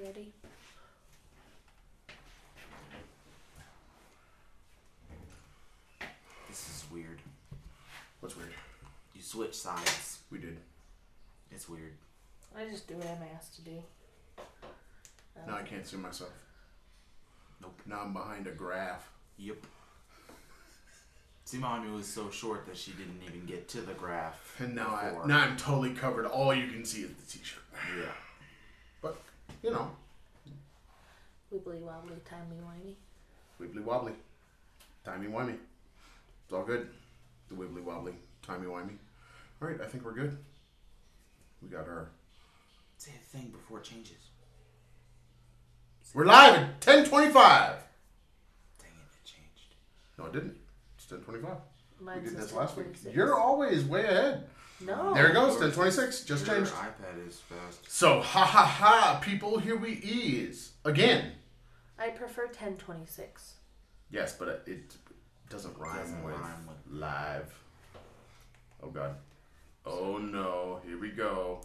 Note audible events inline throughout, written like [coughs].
ready? This is weird. What's weird? You switch sides. We did. It's weird. I just do what I'm asked to do. Now I can't see myself. Nope. Now I'm behind a graph. Yep. See, mommy was so short that she didn't even get to the graph. And now I, now I'm totally covered. All you can see is the t-shirt. Yeah. But you know, Wibbly wobbly, timey wimey. wibbly wobbly, timey wimey. It's all good. The wibbly wobbly, timey wimey. All right, I think we're good. We got our. Say the thing before it changes. We're live at ten twenty-five. Dang it, it changed. No, it didn't. It's ten twenty-five. Mine We did this last week. 1026. You're always way ahead. No. There it goes, ten twenty-six. Just Your changed. iPad is fast. So ha ha ha, people, here we is again. I prefer 1026. Yes, but it, it doesn't rhyme Doesn't with rhyme with- live. Oh god. Oh no, here we go.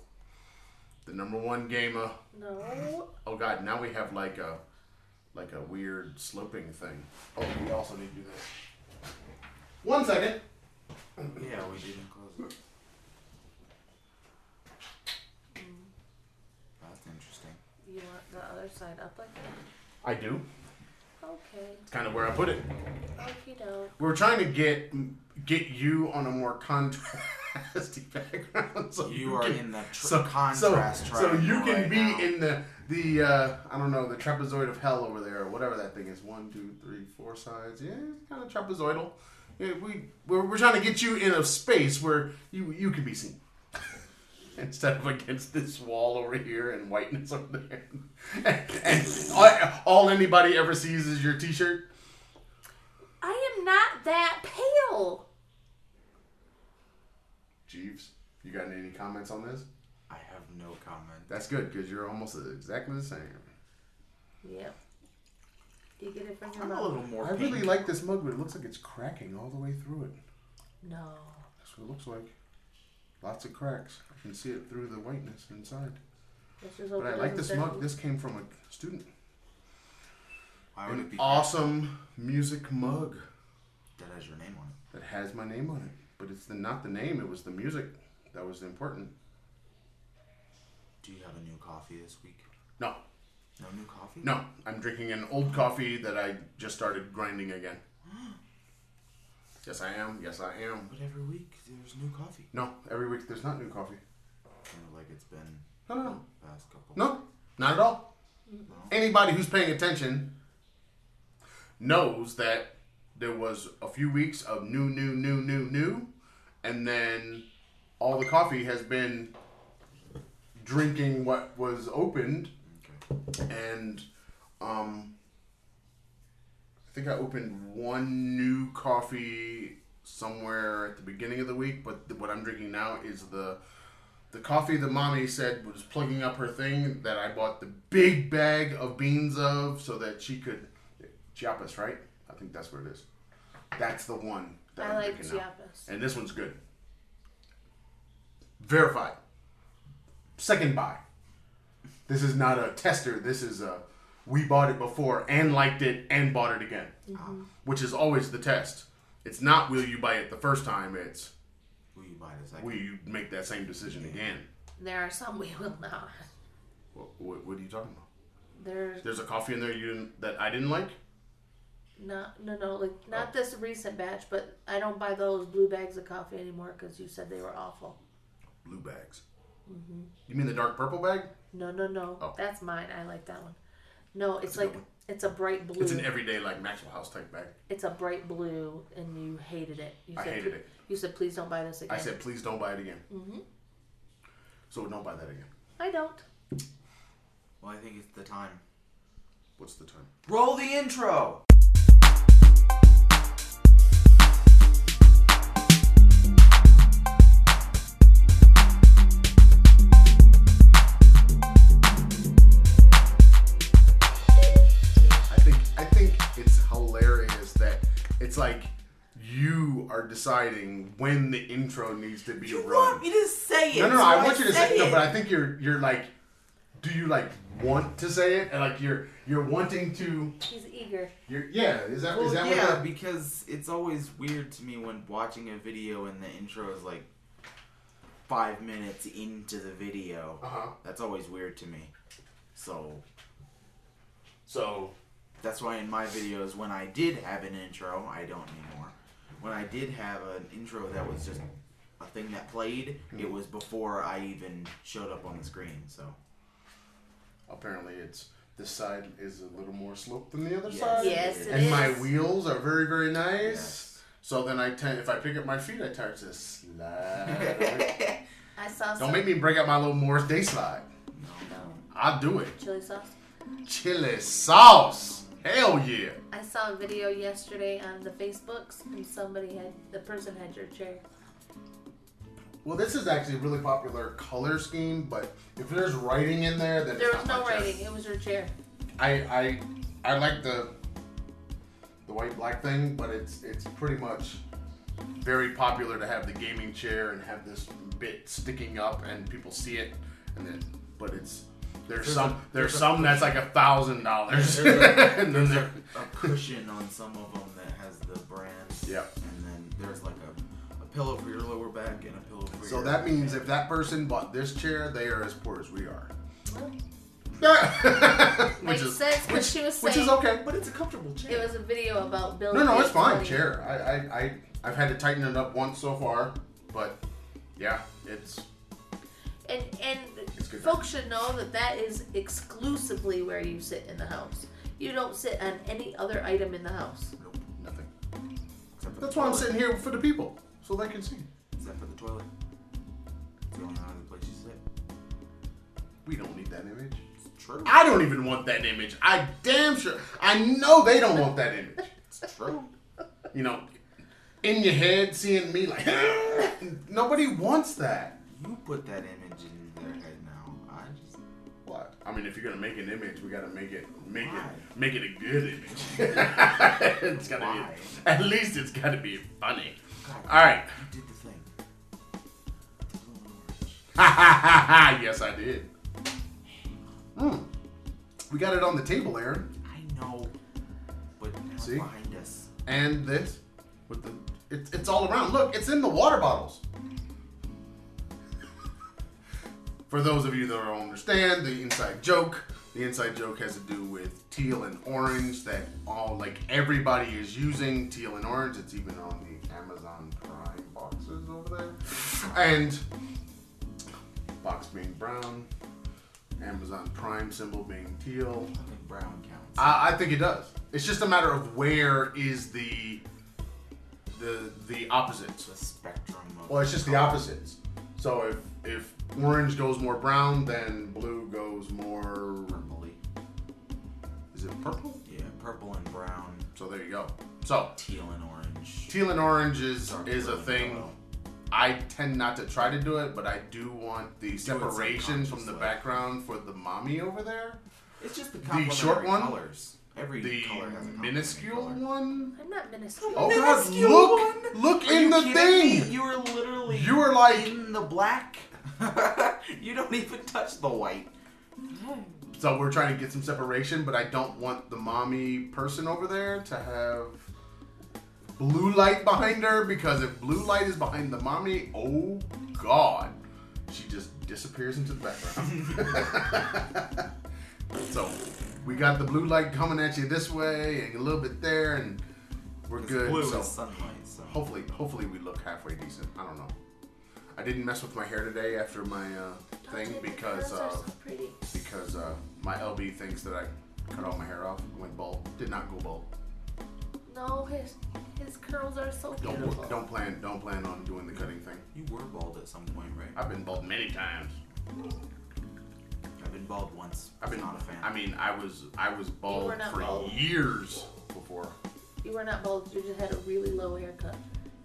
The number one gamer. No. Oh god, now we have like a like a weird sloping thing. Oh, we also need to do this. One second. Yeah, we didn't close it. That's interesting. You want the other side up like that? I do. Okay. It's kind of where I put it. Okie doke. We're trying to get get you on a more contrasty [laughs] background. So You are can- in the tr- so, contrast so, so you can right be now. in the the uh, I don't know the trapezoid of hell over there or whatever that thing is. One, two, three, four sides. Yeah, it's kind of trapezoidal. Yeah, we we're, we're trying to get you in a space where you you can be seen. [laughs] Instead of against this wall over here and whiteness over there, [laughs] and, and [laughs] all, all anybody ever sees is your T-shirt. I am not that pale. Jeeves, you got any comments on this? I have no comment. That's good because you're almost exactly the same. Yep. Do you get it from your I'm a little more I pink. really like this mug, but it looks like it's cracking all the way through it. No. That's what it looks like. Lots of cracks. I can see it through the whiteness inside. But I like as this mug. circle. This came from a student. Why would it be awesome music mug that has your name on it? that has my name on it. But it's the not the name, it was the music that was important. Do you have a new coffee this week? No, No new coffee? no. I'm drinking an old coffee that I just started grinding again. [gasps] [gasps] Yes, I am. Yes, I am. But every week there's new coffee. No, every week there's not new coffee. Kind of like it's been No, no, no. the past couple. No, not at all. No. Anybody who's paying attention knows that there was a few weeks of new, new, new, new, new, and then all the coffee has been drinking what was opened, Okay. and um, I think I opened one new coffee somewhere at the beginning of the week, but the, what I'm drinking now is the the coffee that mommy said was plugging up her thing that I bought the big bag of beans of so that she could Chiapas, right? I think that's where it is. That's the one that I am like drinking now. And this one's good. Verified. Second buy. This is not a tester. This is a we bought it before and liked it and bought it again. Mm-hmm. Which is always the test. It's not will you buy it the first time, it's Will you buy this? I will you make that same decision again. There are some we will not. What, what, what are you talking about? There's There's a coffee in there you didn't, that I didn't like? not no no like not Oh. this recent batch, but I don't buy those blue bags of coffee anymore because you said they were awful. Blue bags. Mm-hmm. You mean the dark purple bag? No no no, Oh. that's mine. I like that one. No, it's That's like it's a bright blue. It's an everyday like Maxwell House type bag. It's a bright blue, and you hated it. You I said, hated it. You said, "Please don't buy this again." I said, please don't buy it again. Mm-hmm. So don't buy that again. "I don't." Well, I think it's the time. What's the time? Roll the intro. You are deciding when the intro needs to be You run. want me to say it? no, no, no. so I want you to say, no, it. but I think you're you're like, do you like want to say it and like you're you're wanting to He's eager. you're yeah is that is Well, that yeah, what because it's always weird to me when watching a video and the intro is like five minutes into the video. uh huh That's always weird to me. So so that's why in my videos, when I did have an intro, I don't anymore. When I did have an intro that was just a thing that played, it mm-hmm. was before I even showed up on the screen. So apparently it's this side is a little more sloped than the other Yes. side Yes, it and my wheels are very very nice yes. so then I tend if I pick up my feet I tend to slide. [laughs] I saw don't some. make me break out my little Morris Day slide No, No, I'll do it chili sauce. chili sauce hell yeah I saw a video yesterday on the Facebooks, and somebody had the person had your chair. Well, this is actually a really popular color scheme, but if there's writing in there, then There it's was not no my chair. writing. It was your chair. I I I like the the white black thing, but it's it's pretty much very popular to have the gaming chair and have this bit sticking up and people see it, and then but it's there's, There's some a- there's there's some that's like a thousand dollars, a- [laughs] and then There's a, a cushion on some of them that has the brand. yeah. And then there's like a, a pillow for your lower back and a pillow for So your. So that means if that person bought this chair, they are as poor as we are. [laughs] which is sense which, she was which saying is okay. But it's a comfortable chair. it was a video about building. No, no, it's fine. money. Chair. I, I, I, I've had to tighten it up once so far, but yeah, it's And and folks should know that that is exclusively where you sit in the house. You don't sit on any other item in the house. Nope. nothing. Except for That's the why I'm toilet. sitting here for the people, so they can see. Except for the toilet. It's the only other place you sit. We don't need that image. It's true. I don't even want that image. I damn sure. I know they don't want that image. [laughs] It's true. You know, in your head, seeing me like [laughs] nobody wants that. You put that image in their head now. I just. What? I mean, if you're gonna make an image, we gotta make it make Why? it make it a good image. [laughs] it's gotta Why? be at least it's gotta be funny. God, All right. You did the thing. Ha ha ha ha! Yes, I did. Hmm. We got it on the table, Aaron, I know. But now See? behind us. and this with the it's it's all around. Look, it's in the water bottles. For those of you that don't understand the inside joke, the inside joke has to do with teal and orange that all like everybody is using teal and orange. It's even on the Amazon Prime boxes over there. And box being brown, Amazon Prime symbol being teal. I think brown counts. I, I think it does. It's just a matter of where is the the the opposites. the spectrum of. Well, it's just the opposites. So if if orange goes more brown, then blue goes more. Purpley. Is it purple? Yeah, purple and brown, So there you go. So teal and orange. teal and orange is Dark is a thing. yellow. I tend not to try to do it, but I do want the separation from the background for the mommy over there. It's just the The short one? colors. Every The color has a complementary minuscule one. I'm not minuscule. Oh God! Minuscule Look! one? Look Are in the thing. me? You were literally. You were like in the black. [laughs] you don't even touch the white. So we're trying to get some separation, but I don't want the mommy person over there to have blue light behind her because if blue light is behind the mommy, oh god, she just disappears into the background. [laughs] so we got the blue light coming at you this way and a little bit there, and we're 'Cause good. Blue so is sunlight. So. hopefully, hopefully we look halfway decent. I don't know. I didn't mess with my hair today after my uh, thing Don't you? The because. Uh, so because uh, my LB thinks that I cut all my hair off and went bald. Did not go bald. No, his his curls are so Don't beautiful. don't plan don't plan on doing the cutting thing. You were bald at some point, right? I've been bald many times. I've been bald once. I've been not a fan. I mean I was I was bald for bald. years before. You were not bald. You just had a really low haircut.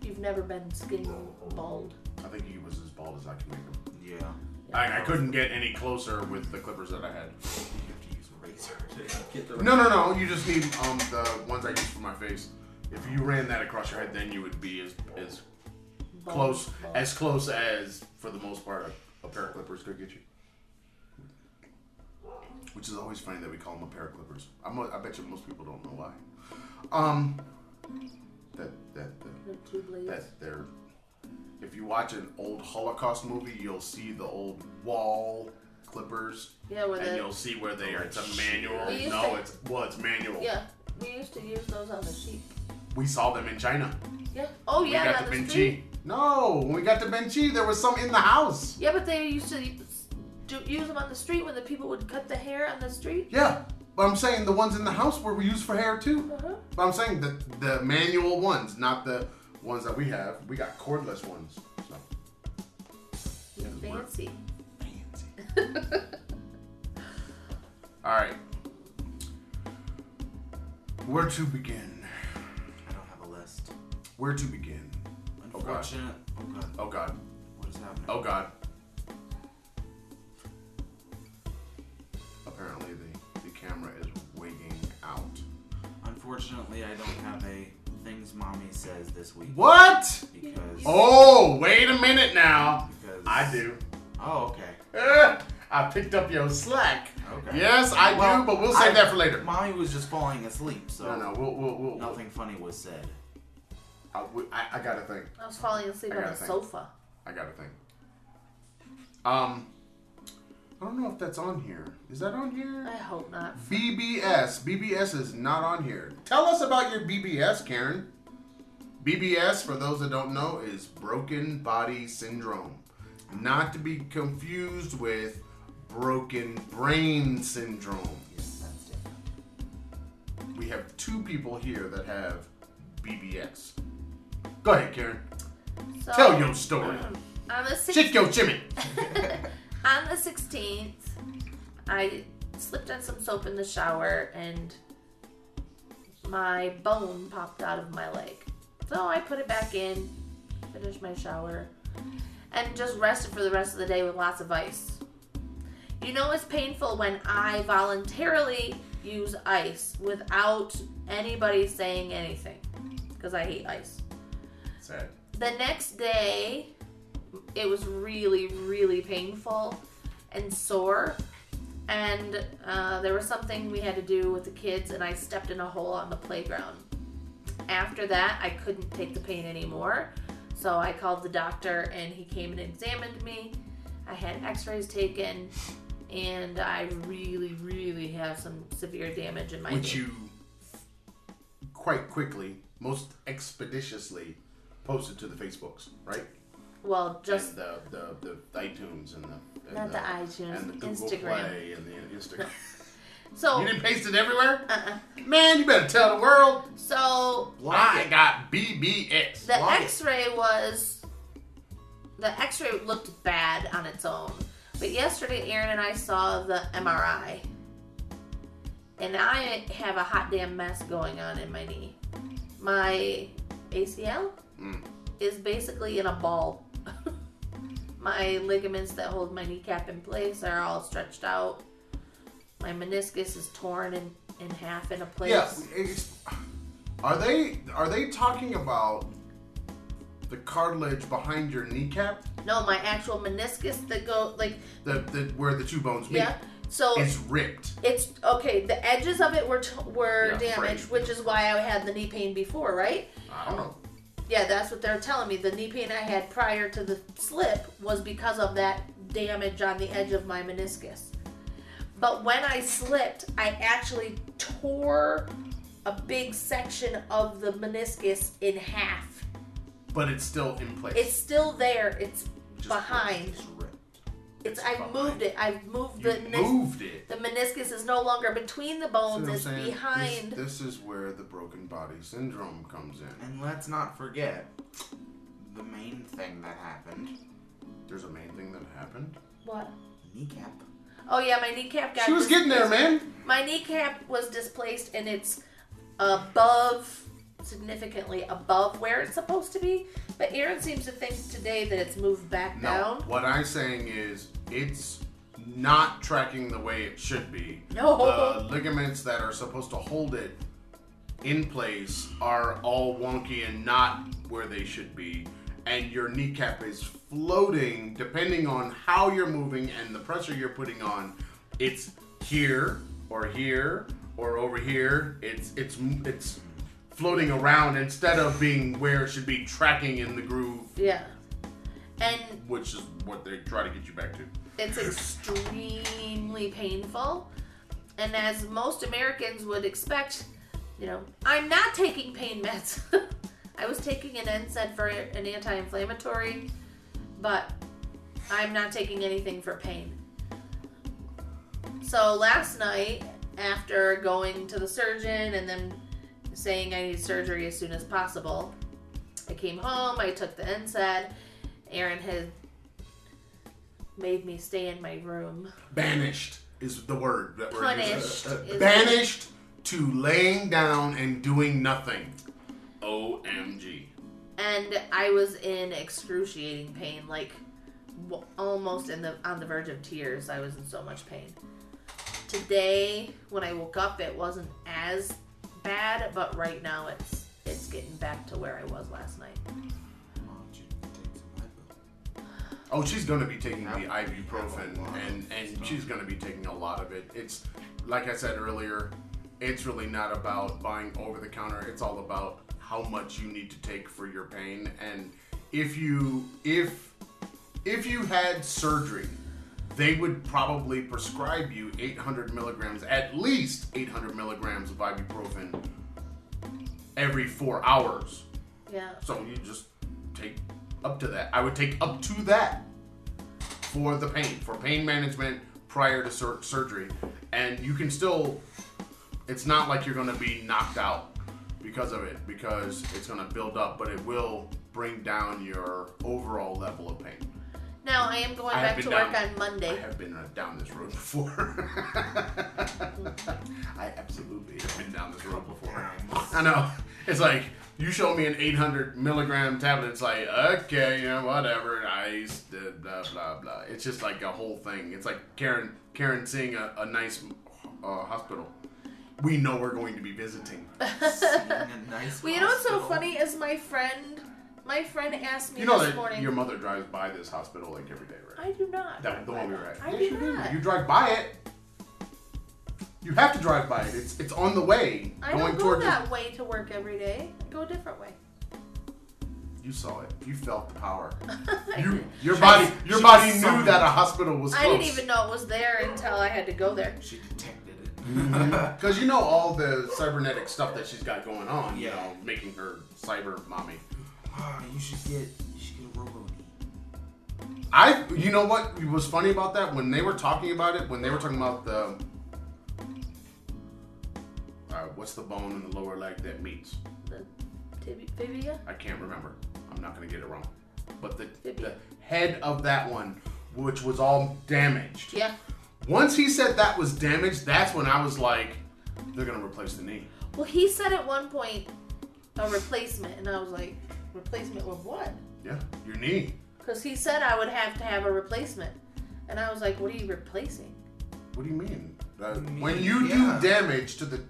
You've never been skin bald. I think he was as bald as I can make him. yeah. I, I couldn't get any closer with the clippers that I had. You have to use a razor to get the. No no no, you just need um the ones I use for my face. If you ran that across your head, then you would be as as close as close as for the most part a, a pair of clippers could get you. which is always funny that we call them a pair of clippers. I'm, I bet you most people don't know why. Um, that that that, The two blades. that they're. If you watch an old Holocaust movie, you'll see the old wall clippers, yeah, where and the you'll see where they are. It's a manual. No, to- it's well, it's manual. yeah, we used to use those on the sheep. We saw them in China. Yeah. Oh yeah. we got to the Benchi. street. No, when we got to Benchi, there was some in the house. Yeah, but they used to do, use them on the street when the people would cut the hair on the street. Yeah, but I'm saying the ones in the house were used for hair too. Uh-huh. But I'm saying the the manual ones, not the ones that we have. We got cordless ones. So Yeah, we're- fancy. fancy. [laughs] All right. Where to begin? I don't have a list. Where to begin? Oh, God. Oh god. Oh God. What is happening? Oh God. Apparently the, the camera is wigging out. Unfortunately, I don't have a things mommy says this week. What? Because. Oh, wait a minute now. Because. I do. Oh, okay. Eh, I picked up your slack. Okay. Yes, I Well, do, but we'll save I- that for later. Mommy was just falling asleep, so No, no, we'll, we'll, we'll, nothing funny was said. I, I, I got a thing. I was falling asleep I on the think. sofa. I got a thing. Um, I don't know if that's on here. Is that on here? I hope not. BBS. BBS is not on here. Tell us about your BBS, Karen. BBS, for those that don't know, is broken body syndrome. Not to be confused with broken brain syndrome. That's different. We have two people here that have BBS. Go ahead, Karen. So, Tell your story. on the Chick 16th, yo chimney. On the 16th, I slipped on some soap in the shower and my bone popped out of my leg. So I put it back in, finished my shower, and just rested for the rest of the day with lots of ice. You know it's painful when I voluntarily use ice without anybody saying anything because I hate ice. Sad. The next day, it was really, really painful and sore. And uh, there was something we had to do with the kids, and I stepped in a hole on the playground. After that, I couldn't take the pain anymore. So I called the doctor, and he came and examined me. I had x rays taken, and I really, really have some severe damage in my Which knee. you quite quickly, most expeditiously, posted to the Facebooks, right? Well, just and the, the the iTunes and the and not the iTunes, and the Google Instagram. Play and the Instagram. [laughs] So, you didn't paste it everywhere, uh-uh. man. You better tell the world. so I got BBS. The Why? X-ray was the X-ray looked bad on its own, but yesterday Aaron and I saw the MRI, and I have a hot damn mess going on in my knee. My ACL Mm. is basically in a ball. [laughs] my ligaments that hold my kneecap in place are all stretched out. My meniscus is torn in, in half in a place. Yeah. Are they are they talking about the cartilage behind your kneecap? No, my actual meniscus that go like The the where the two bones meet yeah. So it's ripped. It's okay. The edges of it were t- were Yeah, damaged, frayed. which is why I had the knee pain before, right? I don't know. Yeah, that's what they're telling me. The knee pain I had prior to the slip was because of that damage on the edge of my meniscus. But when I slipped, I actually tore a big section of the meniscus in half. But it's still in place. It's still there. It's Just behind. Just ripped. It's it's I behind. moved it. I've moved you the menis- moved it. the meniscus is no longer between the See bones. what I'm It's saying? behind. This, this is where the broken body syndrome comes in. And let's not forget the main thing that happened. There's a main thing that happened. What? Kneecap. Oh yeah, my kneecap got. She was getting there, displaced. man. My kneecap was displaced, and it's above, significantly above where it's supposed to be. But Aaron seems to think today that it's moved back No, down. what I'm saying is it's not tracking the way it should be. No. The ligaments that are supposed to hold it in place are all wonky and not where they should be. And your kneecap is floating depending on how you're moving and the pressure you're putting on. It's here or here or over here. It's it's it's floating around instead of being where it should be tracking in the groove, Yeah. And which is what they try to get you back to. it's [laughs] extremely painful. And as most Americans would expect, you know, I'm not taking pain meds. [laughs] I was taking an NSAID for an anti-inflammatory, but I'm not taking anything for pain. So last night, after going to the surgeon and then saying I need surgery as soon as possible, I came home. I took the NSAID. Aaron had made me stay in my room. Banished is the word that we're using. Punished. Uh, uh, is- Banished to laying down and doing nothing. OMG. and I was in excruciating pain, like w- almost in the on the verge of tears. I was in so much pain. Today, when I woke up, it wasn't as bad, but right now it's it's getting back to where I was last night. Oh, she's gonna be taking the ibuprofen, and and she's gonna be taking a lot of it. It's like I said earlier, it's really not about buying over the counter. It's all about how much you need to take for your pain, and if you if if you had surgery, they would probably prescribe you 800 milligrams, at least 800 milligrams of ibuprofen every four hours. Yeah, So you just take up to that. I would take up to that for the pain, for pain management prior to sur- surgery. And you can still, it's not like you're going to be knocked out because of it, because it's going to build up, but it will bring down your overall level of pain. Now I am going I back to been work down- on Monday. I have been uh, down this road before. [laughs] I absolutely have been down this road before. I know. It's like you show me an 800 milligram tablet. It's like okay, you know, whatever. Nice, blah blah blah blah. It's just like a whole thing. It's like Karen Karen seeing a, a nice uh, hospital. We know we're going to be visiting. [laughs] Seeing a nice Well, you know what's so funny is my friend. My friend asked me You know this that morning. your mother drives by this hospital like every day, right? I do not. That the one we were at. I Yes, do you do. not. You drive by it. You have to drive by it. It's it's on the way I going don't go towards. that way to work every day. I go a different way. You saw it. You felt the power. [laughs] You your body your body knew summoned. that a hospital was I close. didn't even know it was there until I had to go there. She detected it. Mm-hmm. [laughs] Because you know all the cybernetic stuff that she's got going on. You Yeah. know, making her cyber mommy. Ah, you should get you should get a robo knee. I, you know what was funny about that when they were talking about it when they were talking about the, uh, what's the bone in the lower leg that meets? The tibia, tibia? I can't remember. I'm not gonna get it wrong. But the, the head of that one, which was all damaged. Yeah. Once he said that was damaged, that's when I was like, they're gonna replace the knee. Well, he said at one point a replacement, and I was like, replacement with what? Yeah, your knee. Because he said I would have to have a replacement, and I was like, what are you replacing? What do you mean? Uh, you mean? when you Yeah. do damage to the,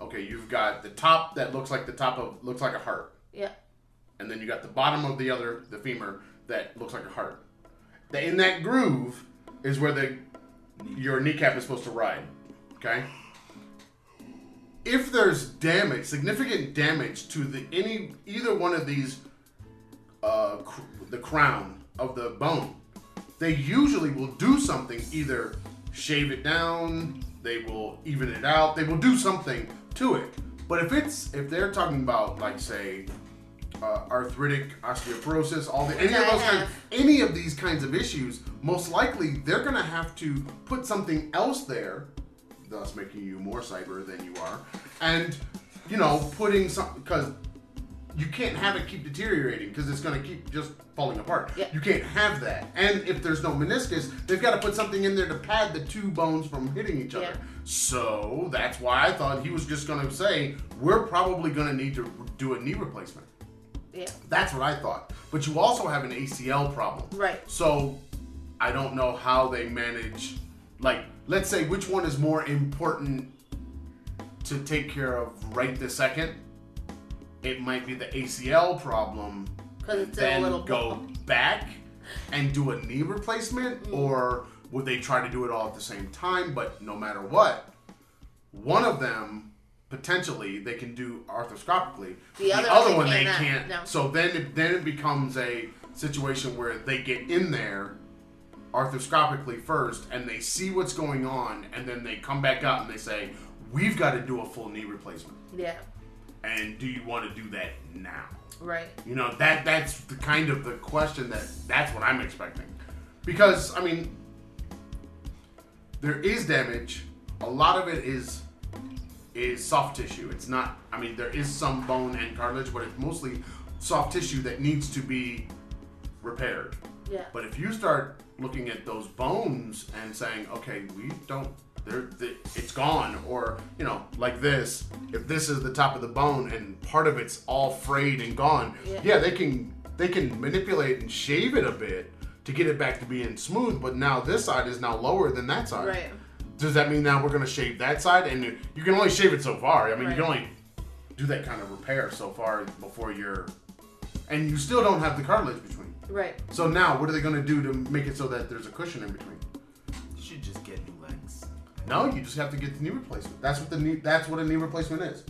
okay, you've got the top that looks like the top of looks like a heart, Yeah. and then you got the bottom of the other, the femur that looks like a heart. The, in that groove is where the your kneecap is supposed to ride. Okay. If there's damage, significant damage to the any either one of these, uh, cr- the crown of the bone, they usually will do something. Either shave it down, they will even it out, they will do something to it. But if it's if they're talking about like say uh, arthritic osteoporosis, all the any of those kinds, any of these kinds of issues, most likely they're gonna have to put something else there, thus making you more cyber than you are, and you know putting some because you can't have it keep deteriorating because it's gonna keep just falling apart. Yeah. You can't have that, and if there's no meniscus, they've got to put something in there to pad the two bones from hitting each other. Yeah. So that's why I thought he was just gonna say we're probably gonna need to do a knee replacement. Yeah. That's what I thought. But you also have an ACL problem. Right. So I don't know how they manage like let's say which one is more important to take care of right this second. It might be the ACL problem. 'Cause and it's a then go ball. back and do a knee replacement Mm. or would they try to do it all at the same time? But no matter what, one of them potentially they can do arthroscopically. The other one they one they can't. no. So then it, then it becomes a situation where they get in there arthroscopically first and they see what's going on and then they come back out and they say we've got to do a full knee replacement. Yeah. and do you want to do that now? Right. you know that that's the kind of the question that that's what i'm expecting. Because i mean there is damage. A lot of it is is soft tissue. It's not i mean there is some bone and cartilage but it's mostly soft tissue that needs to be repaired Yeah. but if you start looking at those bones and saying, okay, we don't, they're, they, it's gone, or you know, like this, if this is the top of the bone and part of it's all frayed and gone, Yeah. yeah, they can they can manipulate and shave it a bit to get it back to being smooth. But now this side is now lower than that side. Right. Does that mean now we're gonna shave that side? And you can only shave it so far. I mean, you can only do that kind of repair so far before you're, and you still don't have the cartilage between. Right. So now, what are they going to do to make it so that there's a cushion in between? You should just get new legs. No, you just have to get the knee replacement. That's what the knee. That's what a knee replacement is.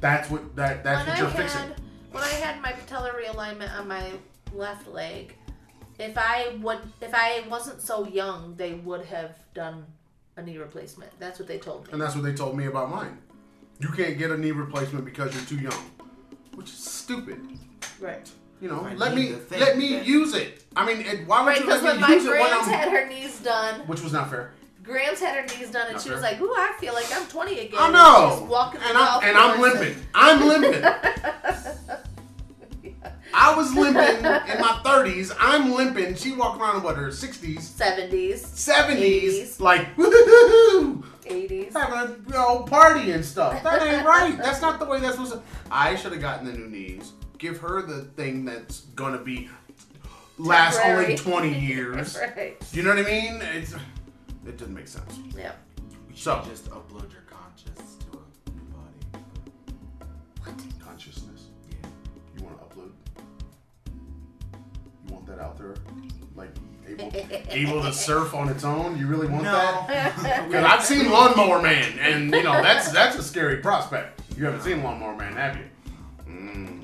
That's what that. That's when what you're had fixing. when I had my patellar realignment on my left leg, if I would if I wasn't so young, they would have done a knee replacement. That's what they told me. And that's what they told me about mine. You can't get a knee replacement because you're too young, which is stupid. Right. You know, I let me let me then. use it. I mean, it, why would Right, you because let when me use it when Grams I'm? had her knees done, Which was not fair. Grams had her knees done, and Not she was like, "Ooh, I feel like I'm 20 again." I And know, she's walking and I'm and I'm limping. I'm limping. [laughs] I was limping in my 30s. I'm limping. She walked around in what her 60s, 70s, 70s, 80s. like woohoo, 80s. having a you know, party and stuff. That ain't right. That's not the way that's supposed to. I should have gotten the new knees. Give her the thing that's gonna be last only 20 [laughs] years. right. You know what I mean? It's it doesn't make sense. Yeah. You So- just upload your conscious to a new body. What? Consciousness. Yeah. You want to upload? You want that out there? Like able [laughs] able to surf on its own? You really want that? [laughs] Because I've seen Lawnmower Man, and you know that's that's a scary prospect. You haven't seen Lawnmower Man, have you? Mm,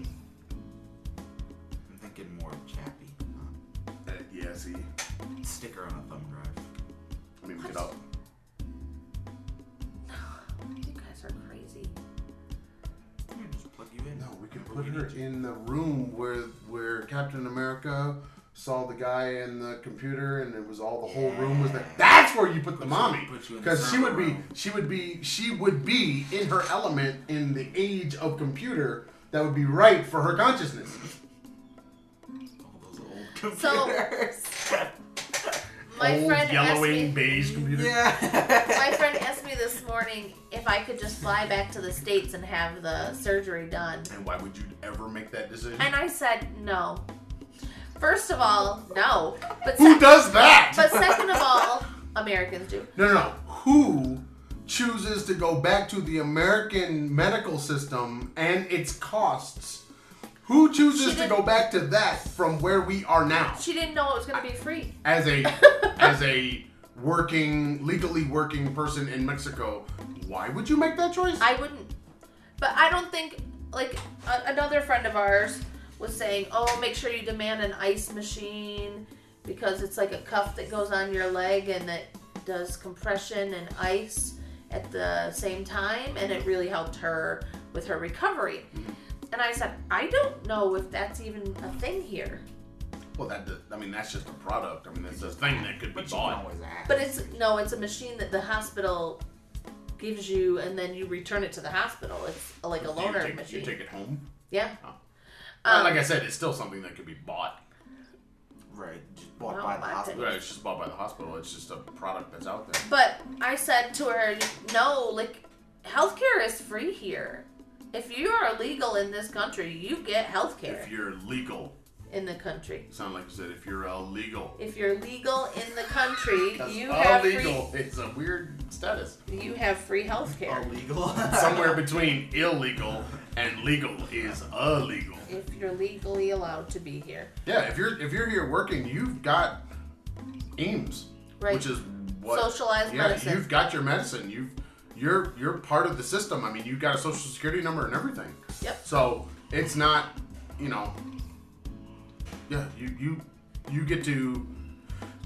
put her in the room where where Captain America saw the guy in the computer, and it was all the whole room was there. That's where you put the you- mommy, put you in the because she would be she would be she would be in her element in the age of computer that would be right for her consciousness. All those old So- computers. [laughs] My Old friend yellowing asked me, beige computer. yeah. [laughs] my friend asked me this morning if I could just fly back to the states and have the surgery done, And why would you ever make that decision? and I said no. First of all, no. But Who sec- does that? but second of all, Americans do. No, no, no. Who chooses to go back to the American medical system and its costs? Who chooses to go back to that from where we are now? She didn't know it was going to be free. As a [laughs] as a working legally working person in Mexico, why would you make that choice? I wouldn't. But I don't think like a, another friend of ours was saying, "Oh, make sure you demand an ice machine because it's like a cuff that goes on your leg and that does compression and ice at the same time, and it really helped her with her recovery." Mm-hmm. And I said, "I don't know if that's even a thing here." well, that I mean that's just a product. I mean it's a thing that could be But you can bought. But it's no, it's a machine that the hospital gives you, and then you return it to the hospital. It's like a Do you loaner take, machine. You take it home. yeah. Oh. Um, like I said, it's still something that could be bought. right. Just bought No, by the hospital. Right, it's just bought by the hospital. It's just a product that's out there. But I said to her, no, like, healthcare is free here. If you are illegal in this country, you get health care If you're legal, in the country. sound like you said, if you're illegal. If you're legal in the country, [laughs] you have illegal, it's a weird status. free. You have free health care. Illegal. [laughs] Somewhere between illegal and legal is illegal. if you're legally allowed to be here. Yeah, if you're if you're here working, you've got IMSS. Right. which is what Socialized yeah, medicine. you've got your medicine. You've you're you're part of the system. I mean, you've got a social security number and everything. Yep. So it's not, you know, yeah, you you you get to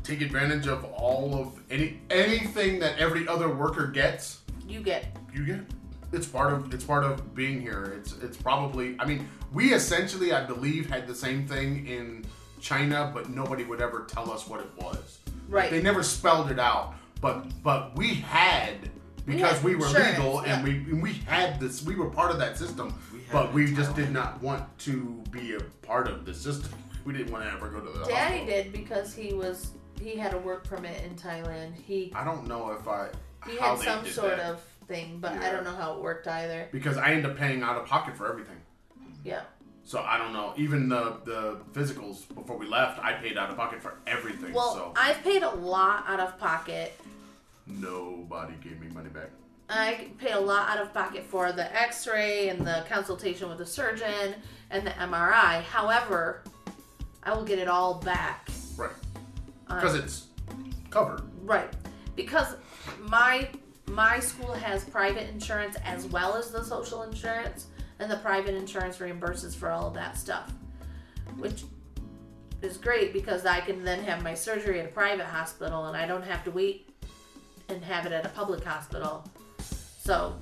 take advantage of all of any anything that every other worker gets. You get You get it's part of it's part of being here. It's it's probably I mean we essentially I believe had the same thing in China, but nobody would ever tell us what it was. Right. They never spelled it out, but but we had because had we were insurance, legal and yeah. we and we had this we were part of that system, We but we just did not want to be a part of the system. [laughs] We didn't want to ever go to the Daddy hospital. did because he was he had a work permit in Thailand. He I don't know if I he had some sort that. of thing, but I don't know how it worked either. because I end up paying out of pocket for everything. Yeah. So I don't know. Even the the physicals before we left, I paid out of pocket for everything. Well, so I've paid a lot out of pocket. Nobody gave me money back. I paid a lot out of pocket for the X-ray and the consultation with the surgeon and the MRI. However, I will get it all back. Right. Um, because it's covered. Right. Because my my school has private insurance as well as the social insurance, and the private insurance reimburses for all of that stuff. Which is great because I can then have my surgery at a private hospital and I don't have to wait and have it at a public hospital. So,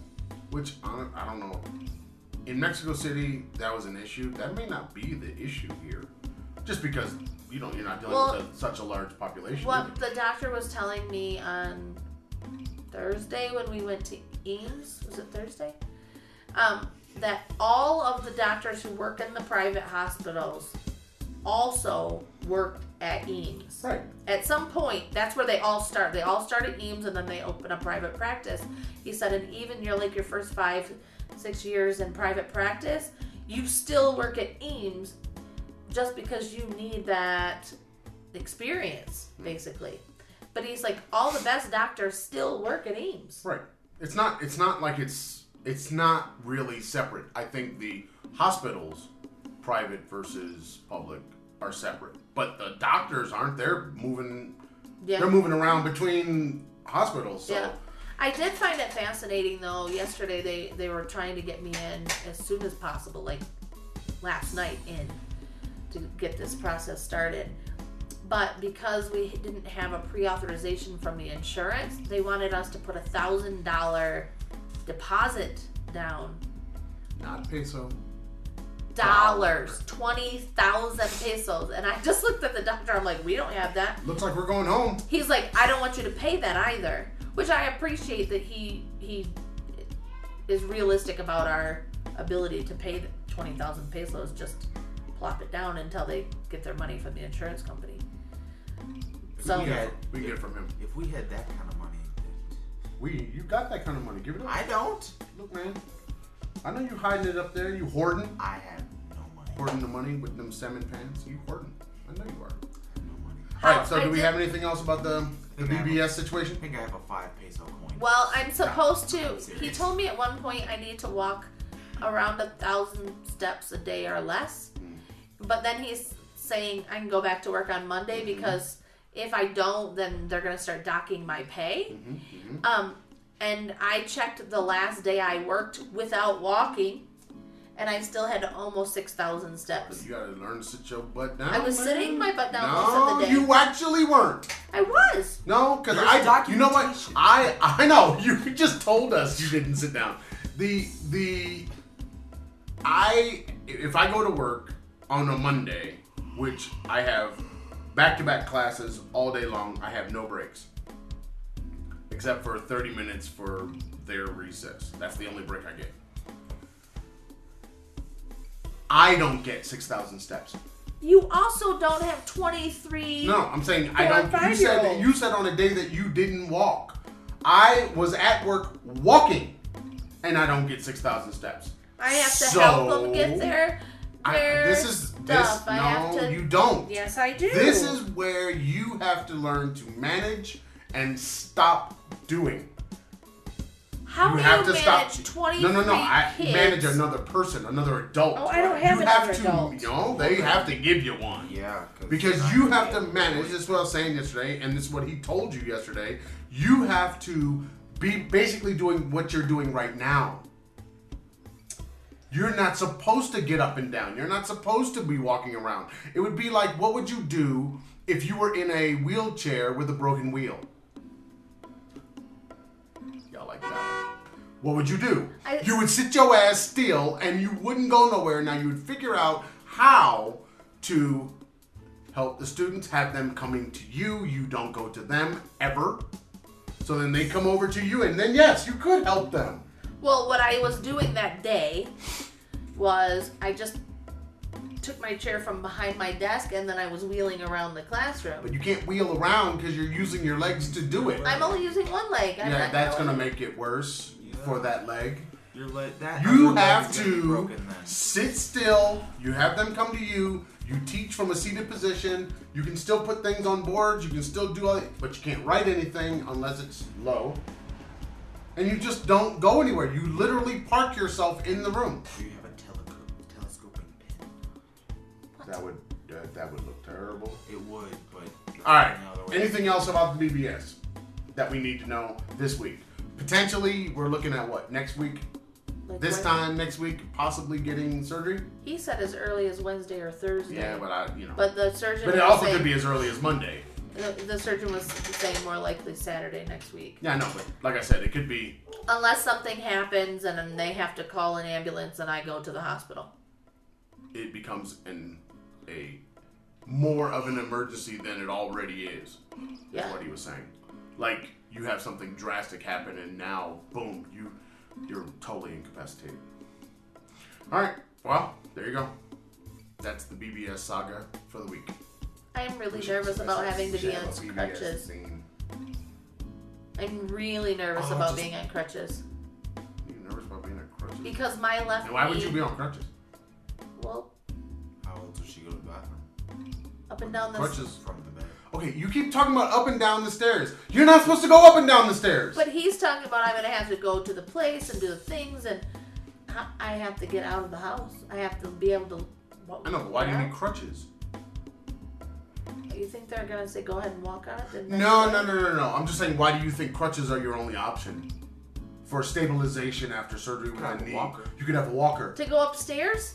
Which I I don't know. In Mexico City, that was an issue. That may not be the issue here, just because you don't. You're not dealing Well, with a, such a large population. what the doctor was telling me on Thursday when we went to IMSS, was it Thursday? Um, that all of the doctors who work in the private hospitals also worked at IMSS. Right. At some point, that's where they all start. They all start at IMSS and then they open a private practice. He said, and even your like your first five, six years in private practice, you still work at IMSS just because you need that experience, hmm. basically. But he's like, all the best doctors still work at IMSS. Right. It's not. It's not like it's. It's not really separate. I think the hospitals, private versus public, are separate. But the doctors aren't. They're moving. Yeah. They're moving around between hospitals. So Yeah. I did find it fascinating though. Yesterday they they were trying to get me in as soon as possible, like last night in to get this process started. But because we didn't have a pre-authorization from the insurance, they wanted us to put a thousand dollar deposit down. not peso. Dollars, twenty thousand pesos, and I just looked at the doctor. I'm like, we don't have that. Looks like we're going home. He's like, I don't want you to pay that either, which I appreciate that he he is realistic about our ability to pay the twenty thousand pesos. Just plop it down until they get their money from the insurance company. So we had, We get it from him. if we had that kind of money, We. You got that kind of money. Give it up. I don't. Look, man. I know you hiding it up there. You hoarding, I have no money. hoarding the money with them salmon pants. You hoarding. I know you are. No money. All How- right. Oh, so, I do we did- have anything else about the the I think I have BBS situation? I think I have a five peso coin. Well, I'm supposed to. I'm He told me at one point I need to walk around a thousand steps a day or less. Mm. But then he's saying I can go back to work on Monday mm-hmm. because if I don't, then they're gonna start docking my pay. Mm-hmm, mm-hmm. Um, and I checked the last day I worked without walking, and I still had almost six thousand steps. You gotta learn to sit your butt down. I was man. sitting my butt down no, most of the day. you actually weren't. I was. No, because There's I. You know what? I I know [laughs] you just told us you didn't sit down. The the I if I go to work on a Monday, which I have back to back classes all day long, I have no breaks. Except for 30 minutes for their recess. That's the only break I get. I don't get 6,000 steps. You also don't have twenty three. No, I'm saying I don't. You said you said on a day that you didn't walk. I was at work walking, and I don't get six thousand steps. I have to So- help them get there. I, this is this. stuff. I have No, to- you don't. Yes, I do. This is where you have to learn to manage and stop doing. How you do have you to manage stop. 23 no, no, no. I kids? manage another person, another adult. Oh, I don't have you another have to, adult. You know, they have to give you one. Yeah, Because you have to manage. This is what I was saying yesterday, and this is what he told you yesterday. You have to be basically doing what you're doing right now. You're not supposed to get up and down. You're not supposed to be walking around. It would be like, what would you do if you were in a wheelchair with a broken wheel? Like that? What would you do? I- you would sit your ass still and you wouldn't go nowhere. Now you would figure out how to help the students, have them coming to you. You don't go to them ever. So then they come over to you, and then yes, you could help them. Well, what I was doing that day was I just took my chair from behind my desk and then I was wheeling around the classroom. But you can't wheel around because you're using your legs to do it. I'm only using one leg. I'm Yeah, that's going- gonna make it worse for that leg. You're like that. You have gonna broken sit still. You have them come to you. You teach from a seated position. You can still put things on boards. You can still do all, but you can't write anything unless it's low. And you just don't go anywhere. You literally park yourself in the room. That would uh, that would look terrible. It would, but. All right. No other way. Anything else about the BBS that we need to know this week? Potentially, we're looking at what next week. Like This when- time next week, possibly getting surgery. He said as early as Wednesday or Thursday. Yeah, but I, you know. But the surgeon. But it also saying, could be as early as Monday. The, the surgeon was saying more likely Saturday next week, Yeah, I know, but like I said, it could be. unless something happens and then they have to call an ambulance and I go to the hospital. It becomes an a more of an emergency than it already is. Yeah. Is what he was saying. Like you have something drastic happen, and now, boom, you you're totally incapacitated. All right. Well, there you go. That's the BBS saga for the week. I am really should- nervous about having to be on BBS crutches. theme. I'm really nervous Oh, about just- being on crutches You nervous about being on crutches? because my left and why would you be on crutches? Well, up and down the. Crutches. From the bed. Okay, you keep talking about up and down the stairs. You're not supposed to go up and down the stairs. But he's talking about I'm gonna have to go to the place and do the things, and I- I have to get out of the house. I have to be able to. I know, but why do you need crutches? You think they're gonna say go ahead and walk on it? Then No, no, no, no, no. I'm just saying, why do you think crutches are your only option for stabilization after surgery with Have a a knee? walker. You could have a walker. To go upstairs?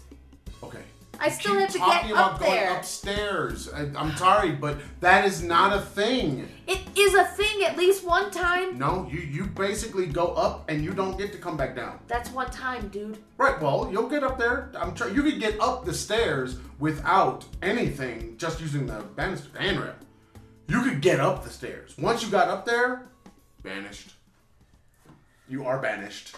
Okay. I still have to talking get about up going there. upstairs. I, I'm sorry, but that is not a thing. It is a thing at least one time. No, you you basically go up and you don't get to come back down. That's one time, dude. Right. Well, you'll get up there. I'm trying. You could get up the stairs without anything, just using the banister handrail. You could get up the stairs. Once you got up there, banished. You are banished.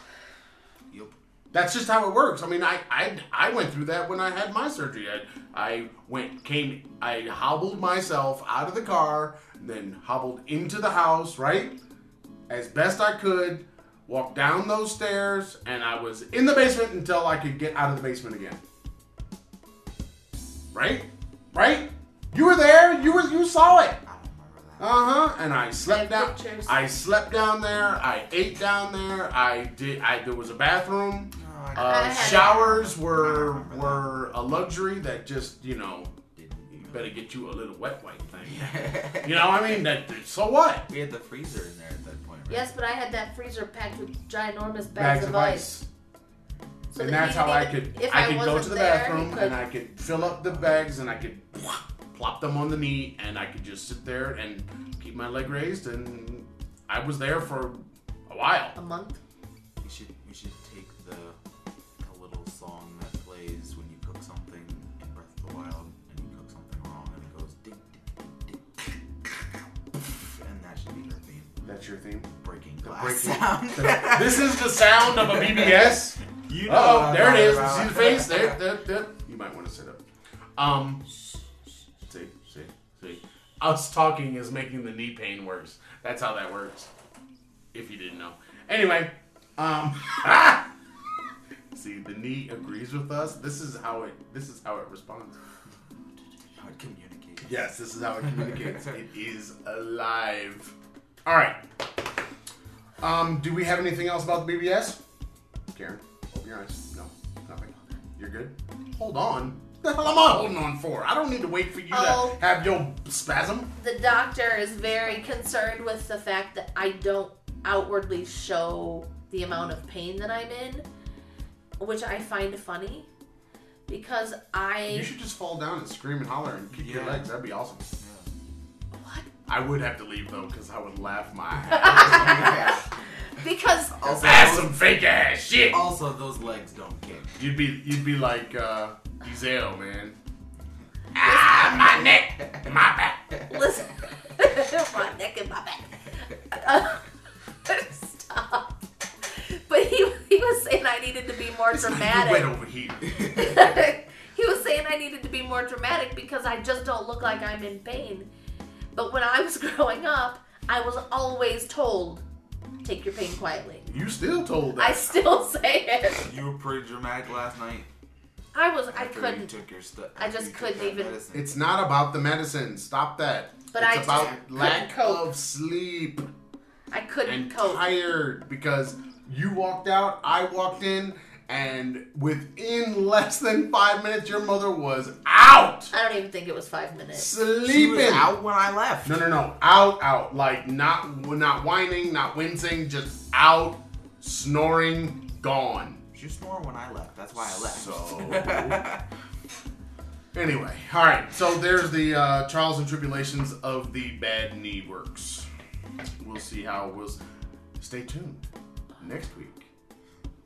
That's just how it works. I mean, I I, I went through that when I had my surgery. I, I went came I hobbled myself out of the car, then hobbled into the house, right? As best I could, walked down those stairs, and I was in the basement until I could get out of the basement again. Right? Right? You were there. You were you saw it. I don't remember that. Uh huh. And I slept down. pictures. I slept down there. I ate down there. I did. I there was a bathroom. No, Uh, showers were I don't remember were a luxury that just you know didn't better get you a little wet wipe thing. [laughs] You know, I mean that. So what? We had the freezer in there at that point, right? Yes, but I had that freezer packed with ginormous bags, Bags of ice. So and that that's how I could. if I I could go to the there, bathroom could- and I could fill up the bags and I could plop them on the knee and I could just sit there and keep my leg raised and I was there for a while. A month. That's your theme. Breaking The breaking- [laughs] sound. [laughs] this is the sound of a [laughs] BBS. you know Oh, there it is. about. See the face? There, there, there. You might want to sit up. Um, see, see, see. Us talking is making the knee pain worse. That's how that works. If you didn't know. Anyway, um, ah! see, the knee agrees with us. This is how it. This is how it responds. How it communicates. Yes, this is how it communicates. it is alive. All right. Um, do we have anything else about the BBS? Karen, open your eyes. No, nothing. You're good. Hold on. The hell am I holding on for? I don't need to wait for you Oh. to have your spasm. The doctor is very concerned with the fact that I don't outwardly show the amount of pain that I'm in, which I find funny because I You should just fall down and scream and holler and kick your Yeah. legs. That'd be awesome. What I would have to leave though because I would laugh my ass. [laughs] off. because Also, That's those, some fake ass shit. also, those legs don't kick. You'd be you'd be like uh Ezeo, man. [laughs] Ah, my neck, my back. listen, [laughs] my neck and my back. Uh, stop. But he he was saying I needed to be more It's like dramatic. went over here. he was saying I needed to be more dramatic because I just don't look like I'm in pain. But when I was [laughs] growing up, I was always told, take your pain quietly. You still told that. I still [laughs] say it. You were pretty dramatic last night. I was, I after You couldn't. took your stu- I after just you took couldn't that even- medicine. It's not about the medicine. Stop that. But it's I just about couldn't lack cope. of sleep I couldn't and cope. tired because you walked out, I walked in, and within less than five minutes, your mother was out I don't even think it was five minutes. sleeping. She was out when I left. No, no, no. Out, out. Like not, not whining, not wincing, just out, snoring, gone. She snored when I left. That's why I left. So- [laughs] Anyway, all right. So there's the uh, trials and tribulations of the bad knee works. We'll see how it was. Stay tuned. Next week,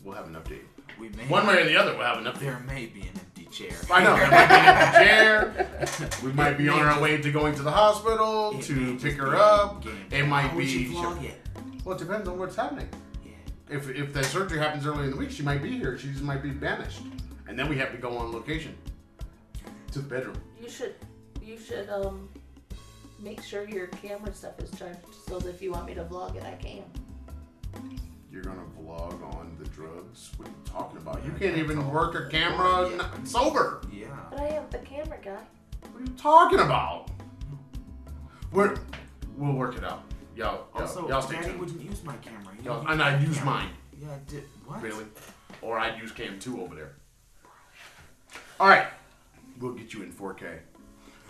we'll have an update. We may. One way or the other, we'll have enough. There may be an empty chair. I know. There might be an empty chair. We might be on our way to going to the hospital It to may pick just her be up. game. It might How would be. she vlog it? Well, it depends on what's happening. Yeah. If if the surgery happens early in the week, she might be here. She just might be banished, and then we have to go on location to the bedroom. You should, you should um, make sure your camera stuff is charged so that if you want me to vlog it, I can. You're gonna vlog on the drugs? What are you talking about? You can't even work a camera Yeah. [laughs] n- sober. Yeah. But I am the camera guy. What are you talking about? We're we'll work it out. Y'all, y'all, Also, y'all stay Daddy tuned. wouldn't use my camera. He Y'all- used and I'd my use camera. mine. Yeah, I did. What? Really? Or I'd use Cam 2 over there. All right, we'll get you in 4K.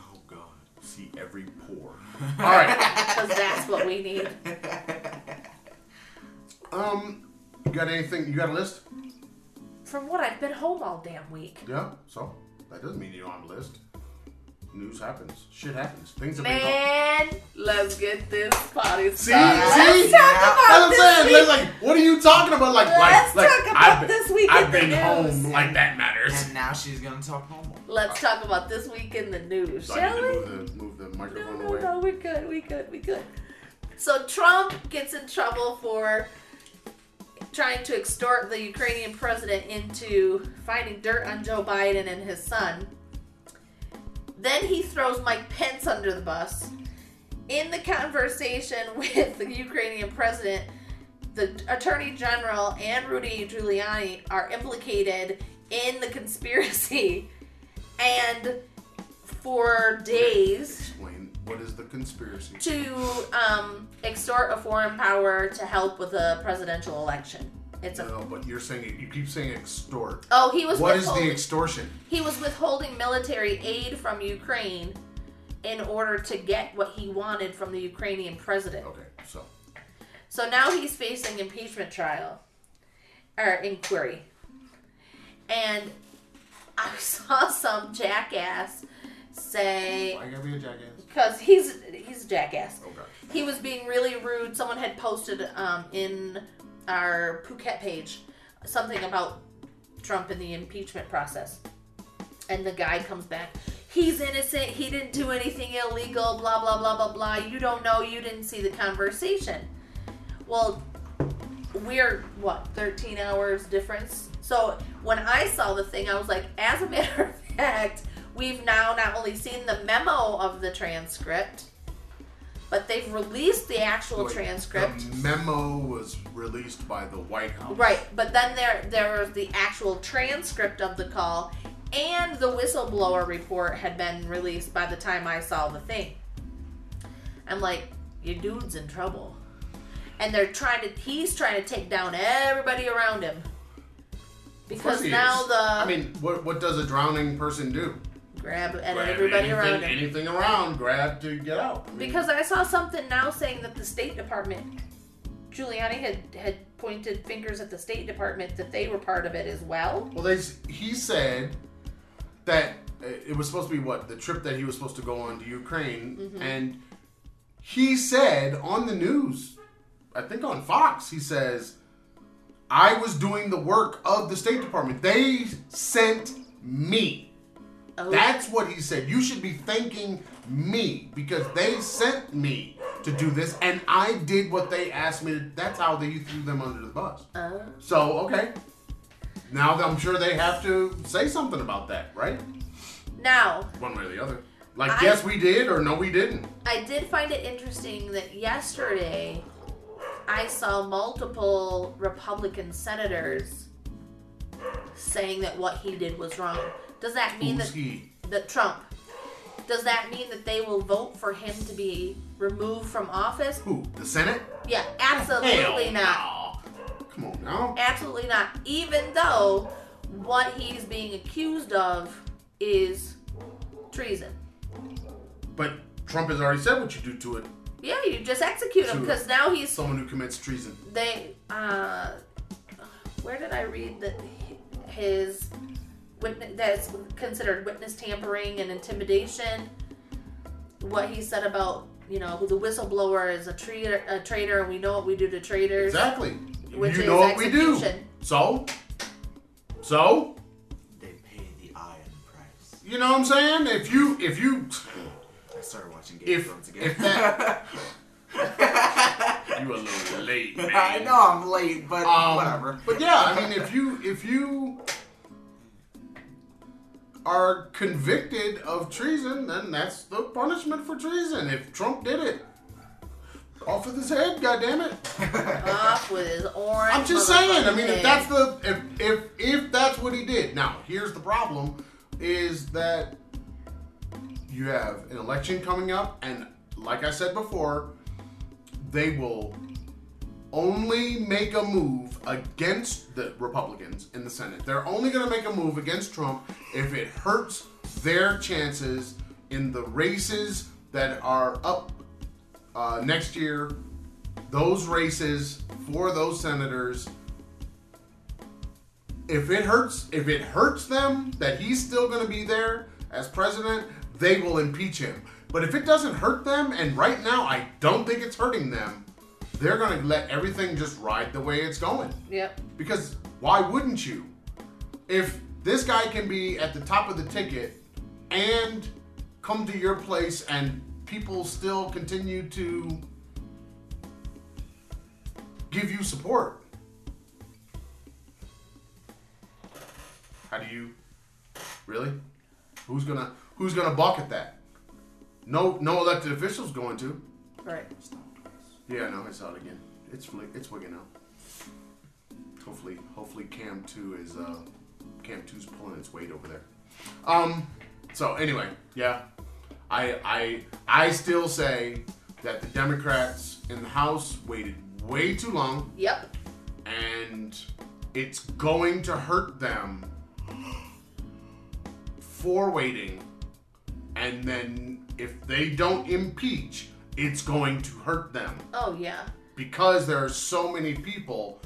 Oh God. See every pore. [laughs] All right. [laughs] Because that's what we need. Um, you got anything? You got a list? From what I've been home all damn week. Yeah. So that doesn't mean you don't have a list. News happens. Shit happens. Things have been. Man, let's get this party See, started. see, Let's talk about That's what I'm this saying. week. Like, what are you talking about? Like, Let's like, talk like about I've been, this week I've in the been news. home. Like that matters. And now she's gonna talk home. Let's talk about this week in the news, So I shall need we? to move the, move the No, microphone no, away. no, we're good, we good, we good. So Trump gets in trouble for trying to extort the Ukrainian president into finding dirt on Joe Biden and his son. Then he throws Mike Pence under the bus. In the conversation [laughs] with the Ukrainian president, the attorney general and Rudy Giuliani are implicated in the [laughs] conspiracy. And for days, Explain what is the conspiracy? to um, extort a foreign power to help with a presidential election. It's a No, but you're saying you keep saying extort. oh he was What is the extortion? he was withholding military aid from Ukraine in order to get what he wanted from the Ukrainian president. Okay, so So now he's facing impeachment trial or inquiry, and I [laughs] saw some jackass say why gotta be a jackass? Because he's he's a jackass. Okay. he was being really rude. Someone had posted um, in our Phuket page something about Trump and the impeachment process. And the guy comes back, he's innocent, he didn't do anything illegal, blah, blah, blah, blah, blah. You don't know, you didn't see the conversation. Well, we're, what, 13 hours difference? So when I saw the thing, I was like, as a matter of [laughs] fact, we've now not only seen the memo of the transcript, but they've released the actual Wait, transcript. The memo was released by the White House. Right, but then there there was the actual transcript of the call, and the whistleblower report had been released by the time I saw the thing. I'm like, your dude's in trouble. and they're trying to. He's trying to take down everybody around him because now is. the I mean, what what does a drowning person do? Grab at Grab everybody anything, around him. anything around, grab to get out. I mean, Because I saw something now saying that the State Department, Giuliani had had pointed fingers at the State Department that they were part of it as well. Well, they he said that uh, it was supposed to be what the trip that he was supposed to go on to Ukraine, Mm-hmm. and he said on the news, I think on Fox, he says, "I was doing the work of the State Department. They sent me." Oh, That's what he said. You should be thanking me because they sent me to do this, and I did what they asked me to. That's how they threw them under the bus. uh, So okay, now I'm sure they have to say something about that, right? now One way or the other. Like I- yes, we did, or no, we didn't. I did find it interesting that yesterday I saw multiple Republican senators saying that what he did was wrong. Does that mean that that Trump? Does that mean that they will vote for him to be removed from office? Who? The Senate? Yeah, absolutely Hell not. no. Come on now. Absolutely not. Even though what he's being accused of is treason. But Trump has already said what you do to it. Yeah, you just execute him because now he's Someone who commits treason. they uh where did i read that his that's considered witness tampering and intimidation what he said about you know who the whistleblower is a traitor a traitor and we know what we do to traitors Exactly. Which you is know what we do. So? So? They pay the iron price. You know what I'm saying? If you if you I started watching Game of if Thrones again. if that [laughs] you a little late, [laughs] man. I know I'm late, but Um, whatever. But yeah, I mean, if you if you are convicted of treason, then that's the punishment for treason. If Trump did it, off with his head, goddammit. [laughs] off with his orange I'm just saying. I mean, if that's the if if if that's what he did. Now, here's the problem: is that you have an election coming up, and like I said before, they will only make a move against the Republicans in the Senate. They're only going to make a move against Trump if it hurts their chances in the races that are up uh, next year. Those races for those senators. If it hurts, if it hurts them that he's still going to be there as president, they will impeach him. But if it doesn't hurt them, and right now I don't think it's hurting them, they're going to let everything just ride the way it's going. yep Because why wouldn't you? If this guy can be at the top of the ticket and come to your place and people still continue to give you support. How do you really? Who's gonna who's gonna balk at that? No no elected official's going to. right Yeah, no, I saw it again. It's flick, it's wigging out. Hopefully, hopefully Cam two is uh, Cam 2's pulling its weight over there. Um. So anyway, yeah, I I I still say that the Democrats in the House waited way too long, yep and it's going to hurt them for waiting. And then if they don't impeach, it's going to hurt them oh yeah because there are so many people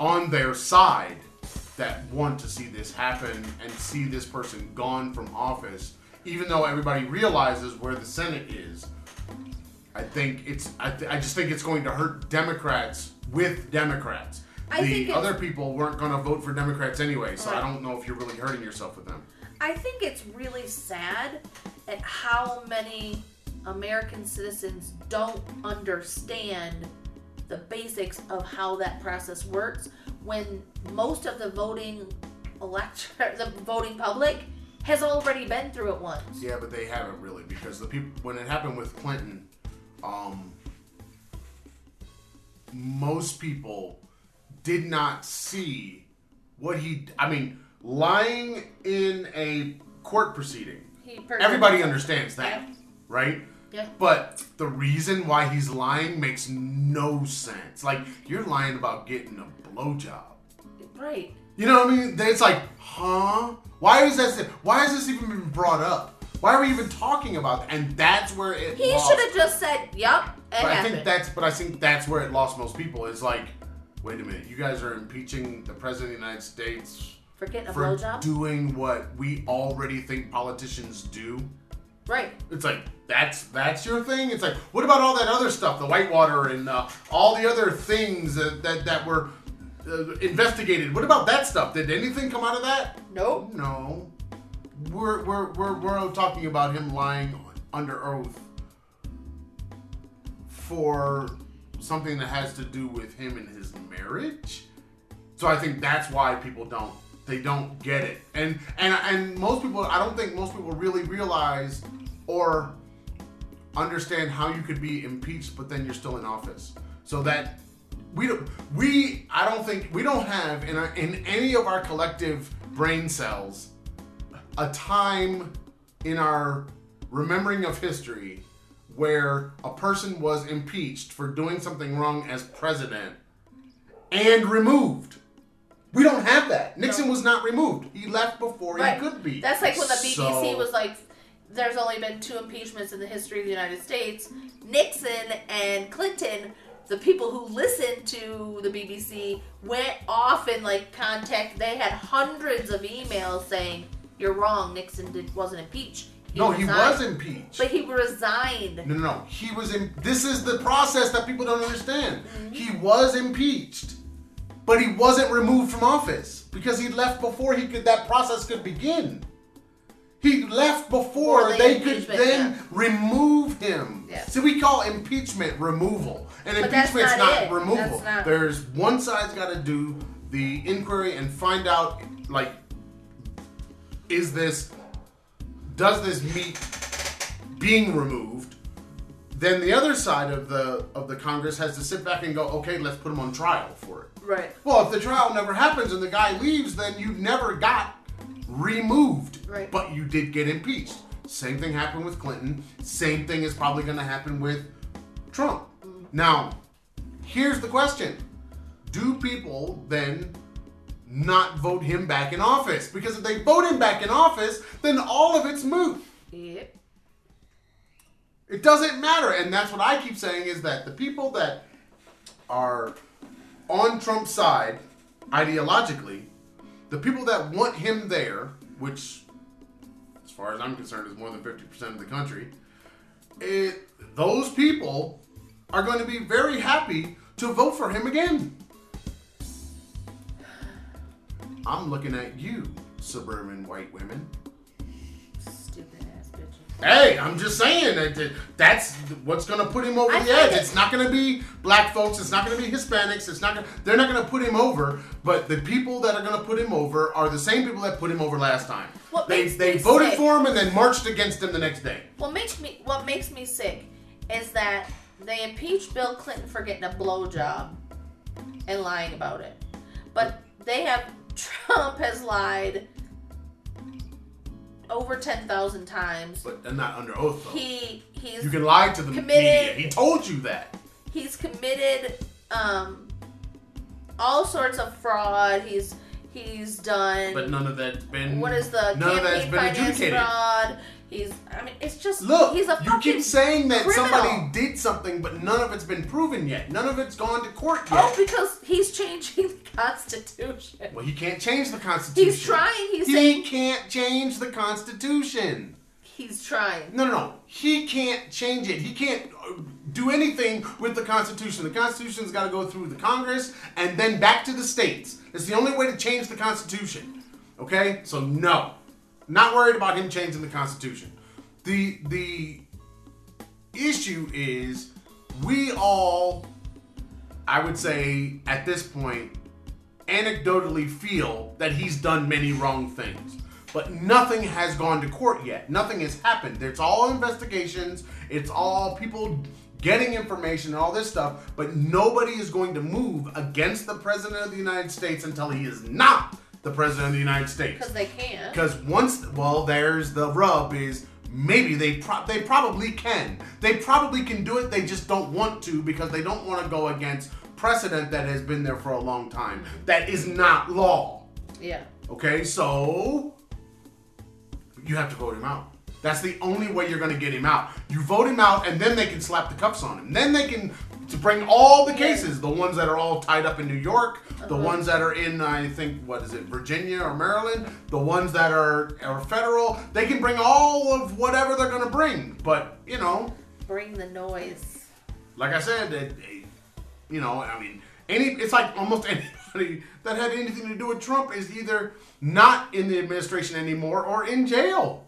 on their side that want to see this happen and see this person gone from office, even though everybody realizes where the Senate is. I think it's. I, th- I just think it's going to hurt Democrats with Democrats. I the other people weren't going to vote for Democrats anyway, so I don't know if you're really hurting yourself with them. I think it's really sad at how many American citizens don't understand the basics of how that process works when most of the voting elect [laughs] the voting public has already been through it once. Yeah, but they haven't really because the people when it happened with Clinton, um, most people did not see what he. I mean, lying in a court proceeding. He Everybody understands that, Yeah. Right? Yeah. But the reason why he's lying makes no sense. Like you're lying about getting a blowjob. Right. You know what I mean? It's like, huh? Why is that? Why has this even been brought up? Why are we even talking about that? And that's where it. He should have just said, "Yep." But I think that's. But I think that's where it lost most people. Is like, wait a minute, you guys are impeaching the president of the United States for getting a for blowjob. doing what we already think politicians do. Right. It's like that's that's your thing. It's like what about all that other stuff, the Whitewater and uh, all the other things that that, that were uh, investigated? What about that stuff? Did anything come out of that? Nope. No. We're we're we're, we're talking about him lying under oath for something that has to do with him and his marriage. So I think that's why people don't they don't get it. And and and most people I don't think most people really realize or understand how you could be impeached but then you're still in office. So that we don't we I don't think we don't have in our, in any of our collective brain cells a time in our remembering of history where a person was impeached for doing something wrong as president and removed. We don't have that. Nixon was not removed. He left before Right. he could be. That's like when the BBC So- was like, "There's only been two impeachments in the history of the United States: Nixon and Clinton." The people who listened to the BBC went off and like contact. They had hundreds of emails saying, "You're wrong. Nixon did, wasn't impeached." No, he was impeached. But he resigned. No, no, no. He was in. This is the process that people don't understand. Mm-hmm. He was impeached, but he wasn't removed from office because he left before he could. That process could begin. He left before Before the they could then yeah. remove him. Yeah. So we call impeachment removal, and But impeachment's not not, removal. Not- There's one side's got to do the inquiry and find out, like, is this, does this meet being removed? Then the other side of the of the Congress has to sit back and go, okay, let's put him on trial for it. Right. Well, if the trial never happens and the guy leaves, then you never got removed. Right. But you did get impeached. Same thing happened with Clinton. Same thing is probably going to happen with Trump. Mm-hmm. Now, here's the question Do people then not vote him back in office? Because if they vote him back in office, then all of it's moot. Yep. It doesn't matter. And that's what I keep saying is that the people that are on Trump's side ideologically, the people that want him there, which, as far as I'm concerned, is more than 50% of the country, it, those people are going to be very happy to vote for him again. I'm looking at you, suburban white women. Stupid ass bitches. Hey, I'm just saying that that- that's what's going to put him over I the edge. it- It's not going to be black folks. It's not going to be Hispanics. It's not. Gonna, they're not going to put him over. But the people that are going to put him over are the same people that put him over last time. What they makes they me voted sick- for him and then marched against him the next day. What makes me what makes me sick is that they impeached Bill Clinton for getting a blowjob and lying about it. But they have [laughs] Trump has lied over ten thousand times. But they're not under oath though. He he's you can lie to the committed- media. He told you that. he's committed um all sorts of fraud. He's he's done But none of that's been. what is the none of that's campaign been finance adjudicated. fraud? He's I mean it's just Look, he's a you keep saying that criminal. somebody did something, but none of it's been proven yet. None of it's gone to court yet. Oh, because he's changing the Constitution. Well, he can't change the Constitution. He's trying. He's he saying can't change the Constitution. he's trying. No, no, no. He can't change it. He can't uh, do anything with the Constitution. The Constitution's got to go through the Congress and then back to the states. It's the only way to change the Constitution. Okay? So no. Not worried about him changing the Constitution. The the issue is we all I would say at this point anecdotally feel that he's done many wrong things. But nothing has gone to court yet. Nothing has happened. It's all investigations. It's all people getting information and all this stuff. But nobody is going to move against the President of the United States until he is not the President of the United States. Because they can't. Because once, well, there's the rub is Maybe they pro- they probably can. They probably can do it. They just don't want to because they don't want to go against precedent that has been there for a long time. That is not law. Yeah. Okay, so you have to vote him out. That's the only way you're going to get him out. You vote him out, and then they can slap the cuffs on him. Then they can to bring all the cases, the ones that are all tied up in New York, the uh-huh. ones that are in I think what is it, Virginia or Maryland, the ones that are are federal. They can bring all of whatever they're going to bring. But you know, Bring the noise. like I said, it, it- you know, I mean, any it's like almost [laughs] anybody that had anything to do with Trump is either not in the administration anymore or in jail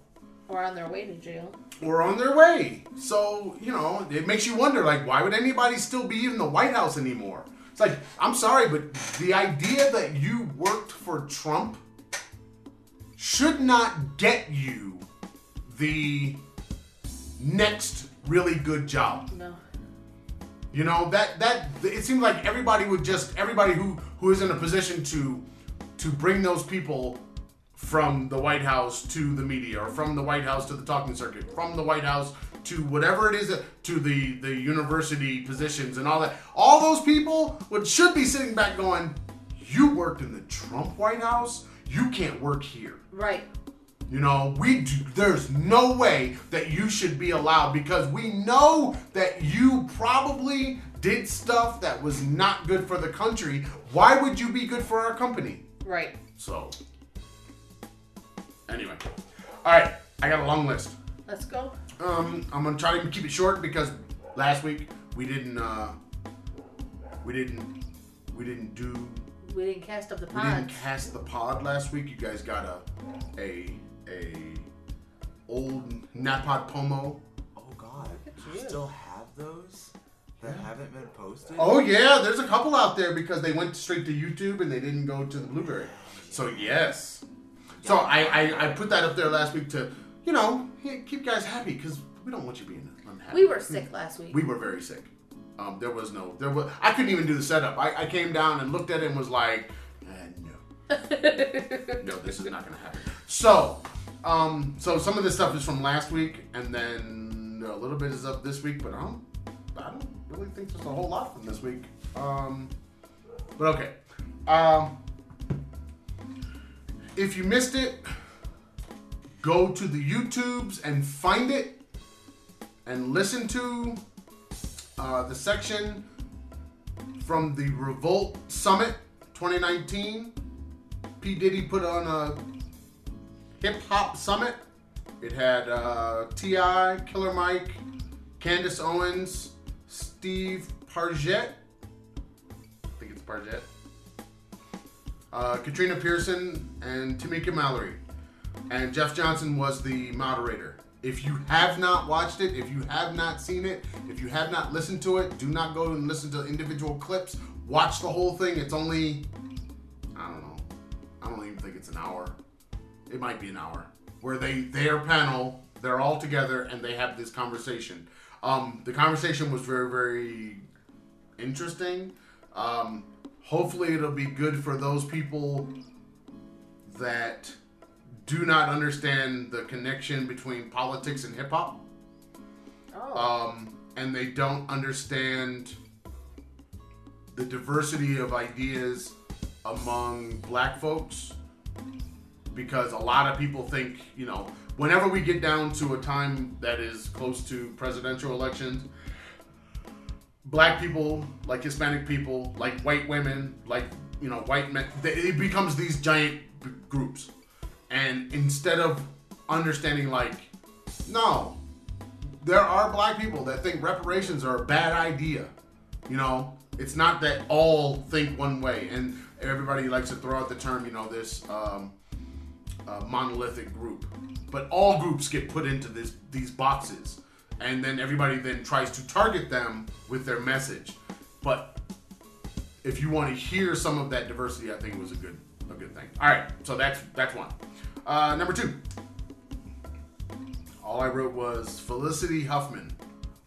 Or on their way to jail. or on their way. So, you know, it makes you wonder like why would anybody still be in the White House anymore? It's like, I'm sorry, but the idea that you worked for Trump should not get you the next really good job. No. You know that that it seems like everybody would just everybody who who is in a position to to bring those people from the White House to the media or from the White House to the talking circuit, from the White House to whatever it is to the the university positions and all that. All those people would should be sitting back going, "You worked in the Trump White House. You can't work here." Right. You know, we do, there's no way that you should be allowed because we know that you probably did stuff that was not good for the country. Why would you be good for our company? Right. So, anyway, all right, I got a long list. Let's go. Um, I'm gonna try to keep it short because last week we didn't, uh, we didn't, we didn't do We didn't cast up the pod. we didn't cast the pod last week. You guys got a a a old NaPodPoMo. Oh God, at you you. still have those that haven't been posted? Oh yeah, there's a couple out there because they went straight to YouTube and they didn't go to the Blubrry. So yes. So I, I, I put that up there last week to, you know, keep guys happy because we don't want you being unhappy. We were sick last week. We were very sick. Um, there was no, there was. I couldn't even do the setup. I, I came down and looked at it and was like, eh, no, [laughs] no, this is not gonna happen. So, um, so some of this stuff is from last week, and then a little bit is up this week. But I don't, I don't really think there's a whole lot from this week. Um, but okay. Um, if you missed it, go to the YouTubes and find it, and listen to uh, the section from the Revolt Summit 2019. P. Diddy put on a hip hop summit. It had uh, T.I., Killer Mike, Candace Owens, Steve Parget. I think it's Parget. Uh, Katrina Pearson and Tamika Mallory. And Jeff Johnson was the moderator. If you have not watched it, if you have not seen it, if you have not listened to it, do not go and listen to individual clips. Watch the whole thing. It's only, I don't know, I don't even think it's an hour. It might be an hour. Where they, their panel, they're all together and they have this conversation. Um, the conversation was very, very interesting. Um, hopefully, it'll be good for those people that do not understand the connection between politics and hip hop. oh. Um, and they don't understand the diversity of ideas among black folks because a lot of people think, you know, whenever we get down to a time that is close to presidential elections, black people, like Hispanic people, like white women, like, you know, white men, they, it becomes these giant b- groups. And instead of understanding, like, no, there are black people that think reparations are a bad idea. You know, it's not that all think one way, and everybody likes to throw out the term, you know, this um, uh, monolithic group. But all groups get put into this these boxes, and then everybody then tries to target them with their message. But if you want to hear some of that diversity, I think it was a good a good thing. All right, so that's that's one. Uh, number two. All I wrote was Felicity Huffman.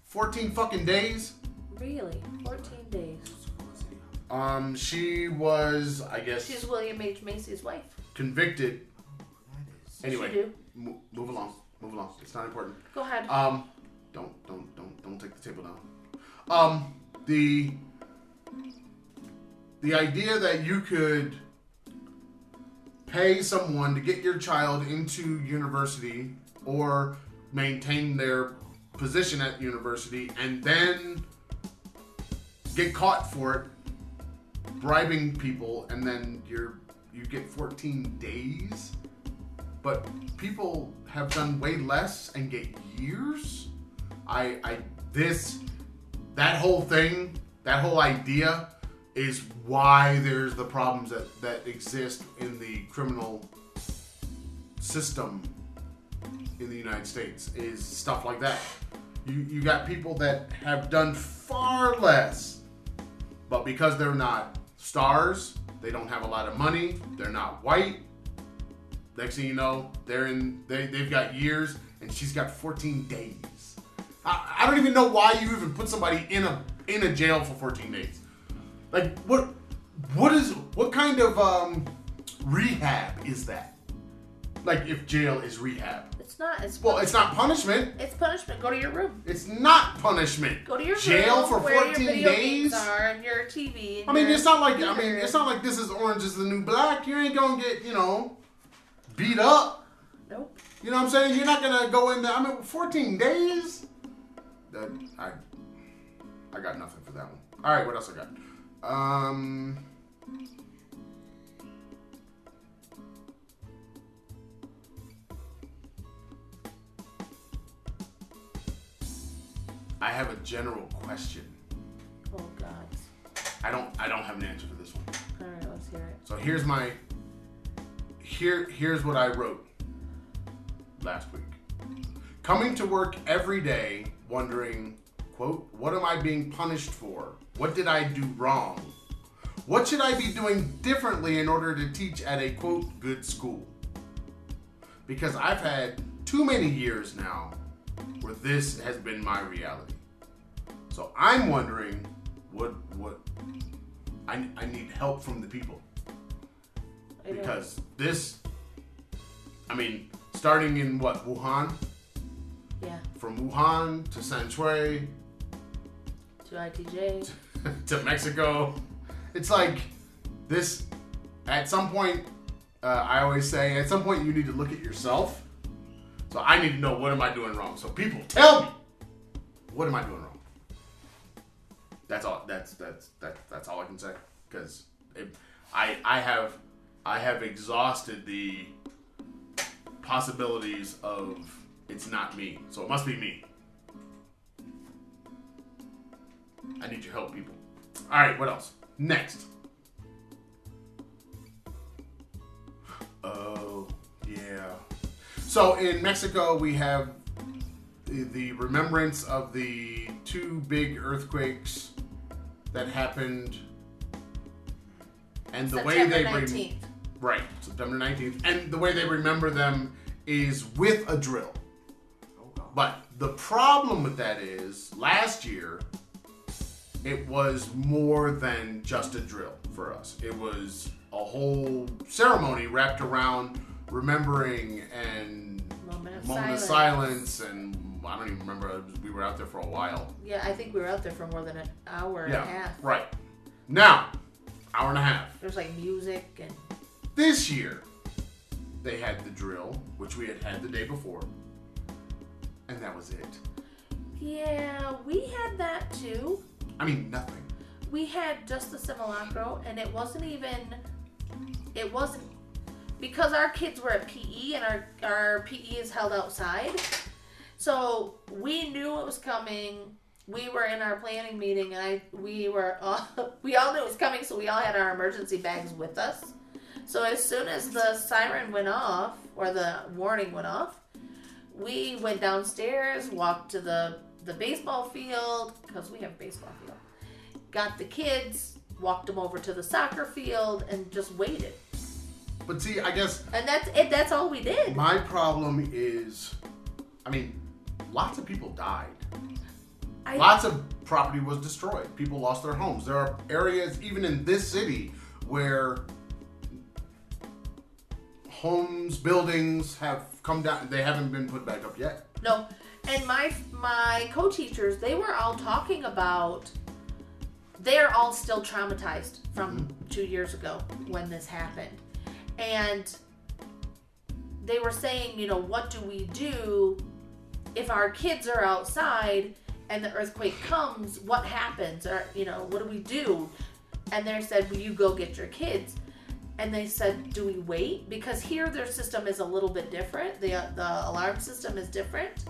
14 fucking days. really? 14 days. Um, she was, I guess, She's William H. Macy's wife. convicted. Anyway, She do. mo- move along. Move along. It's not important. Go ahead. Um, don't don't don't don't take the table down. Um, the the idea that you could pay someone to get your child into university or maintain their position at university and then get caught for it bribing people and then you're you get 14 days but people have done way less and get years i i this that whole thing that whole idea is why there's the problems that that exist in the criminal system in the united states is stuff like that you you got people that have done far less but because they're not stars they don't have a lot of money they're not white Next thing you know, they're in. They they've got years, and she's got 14 days. I, I don't even know why you even put somebody in a in a jail for 14 days. Like what what is what kind of um rehab is that? Like if jail is rehab. it's not. It's Well, it's not punishment. It's punishment. Go to your room. It's not punishment. Go to your room. jail room for where 14 your video days. are and your TV. And I mean, it's not like I mean, it's not like this is orange is the new black. You ain't gonna get you know beat up. Nope. You know what I'm saying? You're not gonna go in there. I mean, 14 days. That I, I got nothing for that one. All right, what else I got? Um, I have a general question. Oh God. I don't. I don't have an answer for this one. All right, let's hear it. So here's my here here's what I wrote last week. Coming to work every day wondering, quote, what am I being punished for? What did I do wrong? What should I be doing differently in order to teach at a quote good school? Because I've had too many years now where this has been my reality. So I'm wondering what what I, I need help from the people because this I mean starting in what Wuhan yeah, from Wuhan to San Shui to ITJ. [laughs] to Mexico. It's like this at some point uh, I always say at some point you need to look at yourself. So I need to know what am I doing wrong? So people tell me what am I doing wrong? That's all that's that's that, that's all I can say. Because I I have I have exhausted the possibilities of it's not me. So it must be me. I need your help people. All right what else? Next. [sighs] Oh yeah. So in Mexico we have the, remembrance of the two big earthquakes that happened and the way they 19th. rem- right September 19th and the way they remember them is with a drill. But the problem with that is last year it was more than just a drill for us. It was a whole ceremony wrapped around remembering and Moment of moment silence. of silence and I don't even remember we were out there for a while. Yeah, I think we were out there for more than an hour and a Yeah. half. Right. Now, hour and a half. There's like music and This year they had the drill, which we had had the day before. And that was it. yeah, we had that too. I mean nothing. We had just the simulacro, and it wasn't even. It wasn't because our kids were at PE, and our our PE is held outside. So we knew it was coming. We were in our planning meeting, and I we were all, [laughs] we all knew it was coming, so we all had our emergency bags with us. So as soon as the siren went off or the warning went off, we went downstairs, walked to the the baseball field because we have a baseball field. Got the kids, walked them over to the soccer field, and just waited. But see, I guess And that's it. That's all we did. My problem is, I mean, lots of people died. I, Lots of property was destroyed. People lost their homes. There are areas, even in this city, where homes, buildings have come down. They haven't been put back up yet. No, and my my co-teachers, they were all talking about. They're all still traumatized from mm-hmm. two years ago when this happened, and they were saying, you know, what do we do if our kids are outside and the earthquake comes? What happens? Or you know, what do we do? And they said, "Will you go get your kids?" And they said, "Do we wait?" Because here their system is a little bit different. the The alarm system is different,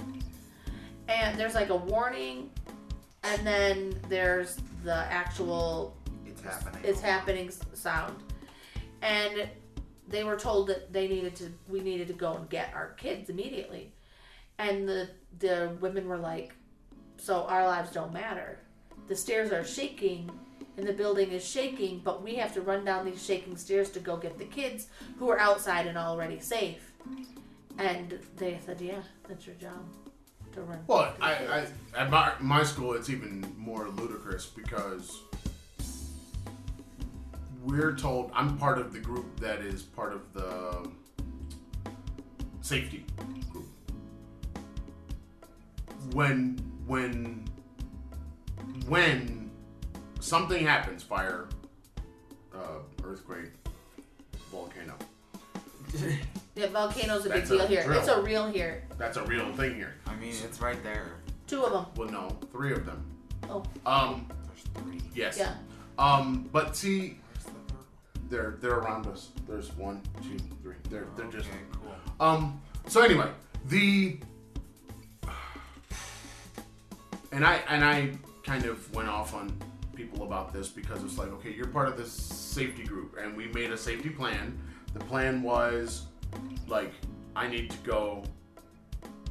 and there's like a warning, and then there's the actual It's happening. it's happening sound, and they were told that they needed to we needed to go and get our kids immediately, and the the women were like, "So our lives don't matter. The stairs are shaking." And the building is shaking, but we have to run down these shaking stairs to go get the kids who are outside and already safe. And they said, "Yeah, that's your job to run." Well, I. I at my, my school, it's even more ludicrous because we're told I'm part of the group that is part of the safety group. When when when something happens, fire, uh, earthquake, volcano, [laughs] Yeah, volcano's a big That's a deal here. drill. It's a real here. that's a real thing here. I mean, it's right there. Two of them. Well, no, three of them. Oh, Um, There's three. yes. yeah. Um, but see, Where's the third they're they're around us. There's one, two, three. They're they're just Okay, cool. um. So anyway, the [sighs] and I and I kind of went off on people about this because it's like, okay, you're part of this safety group, and we made a safety plan. The plan was like, I need to go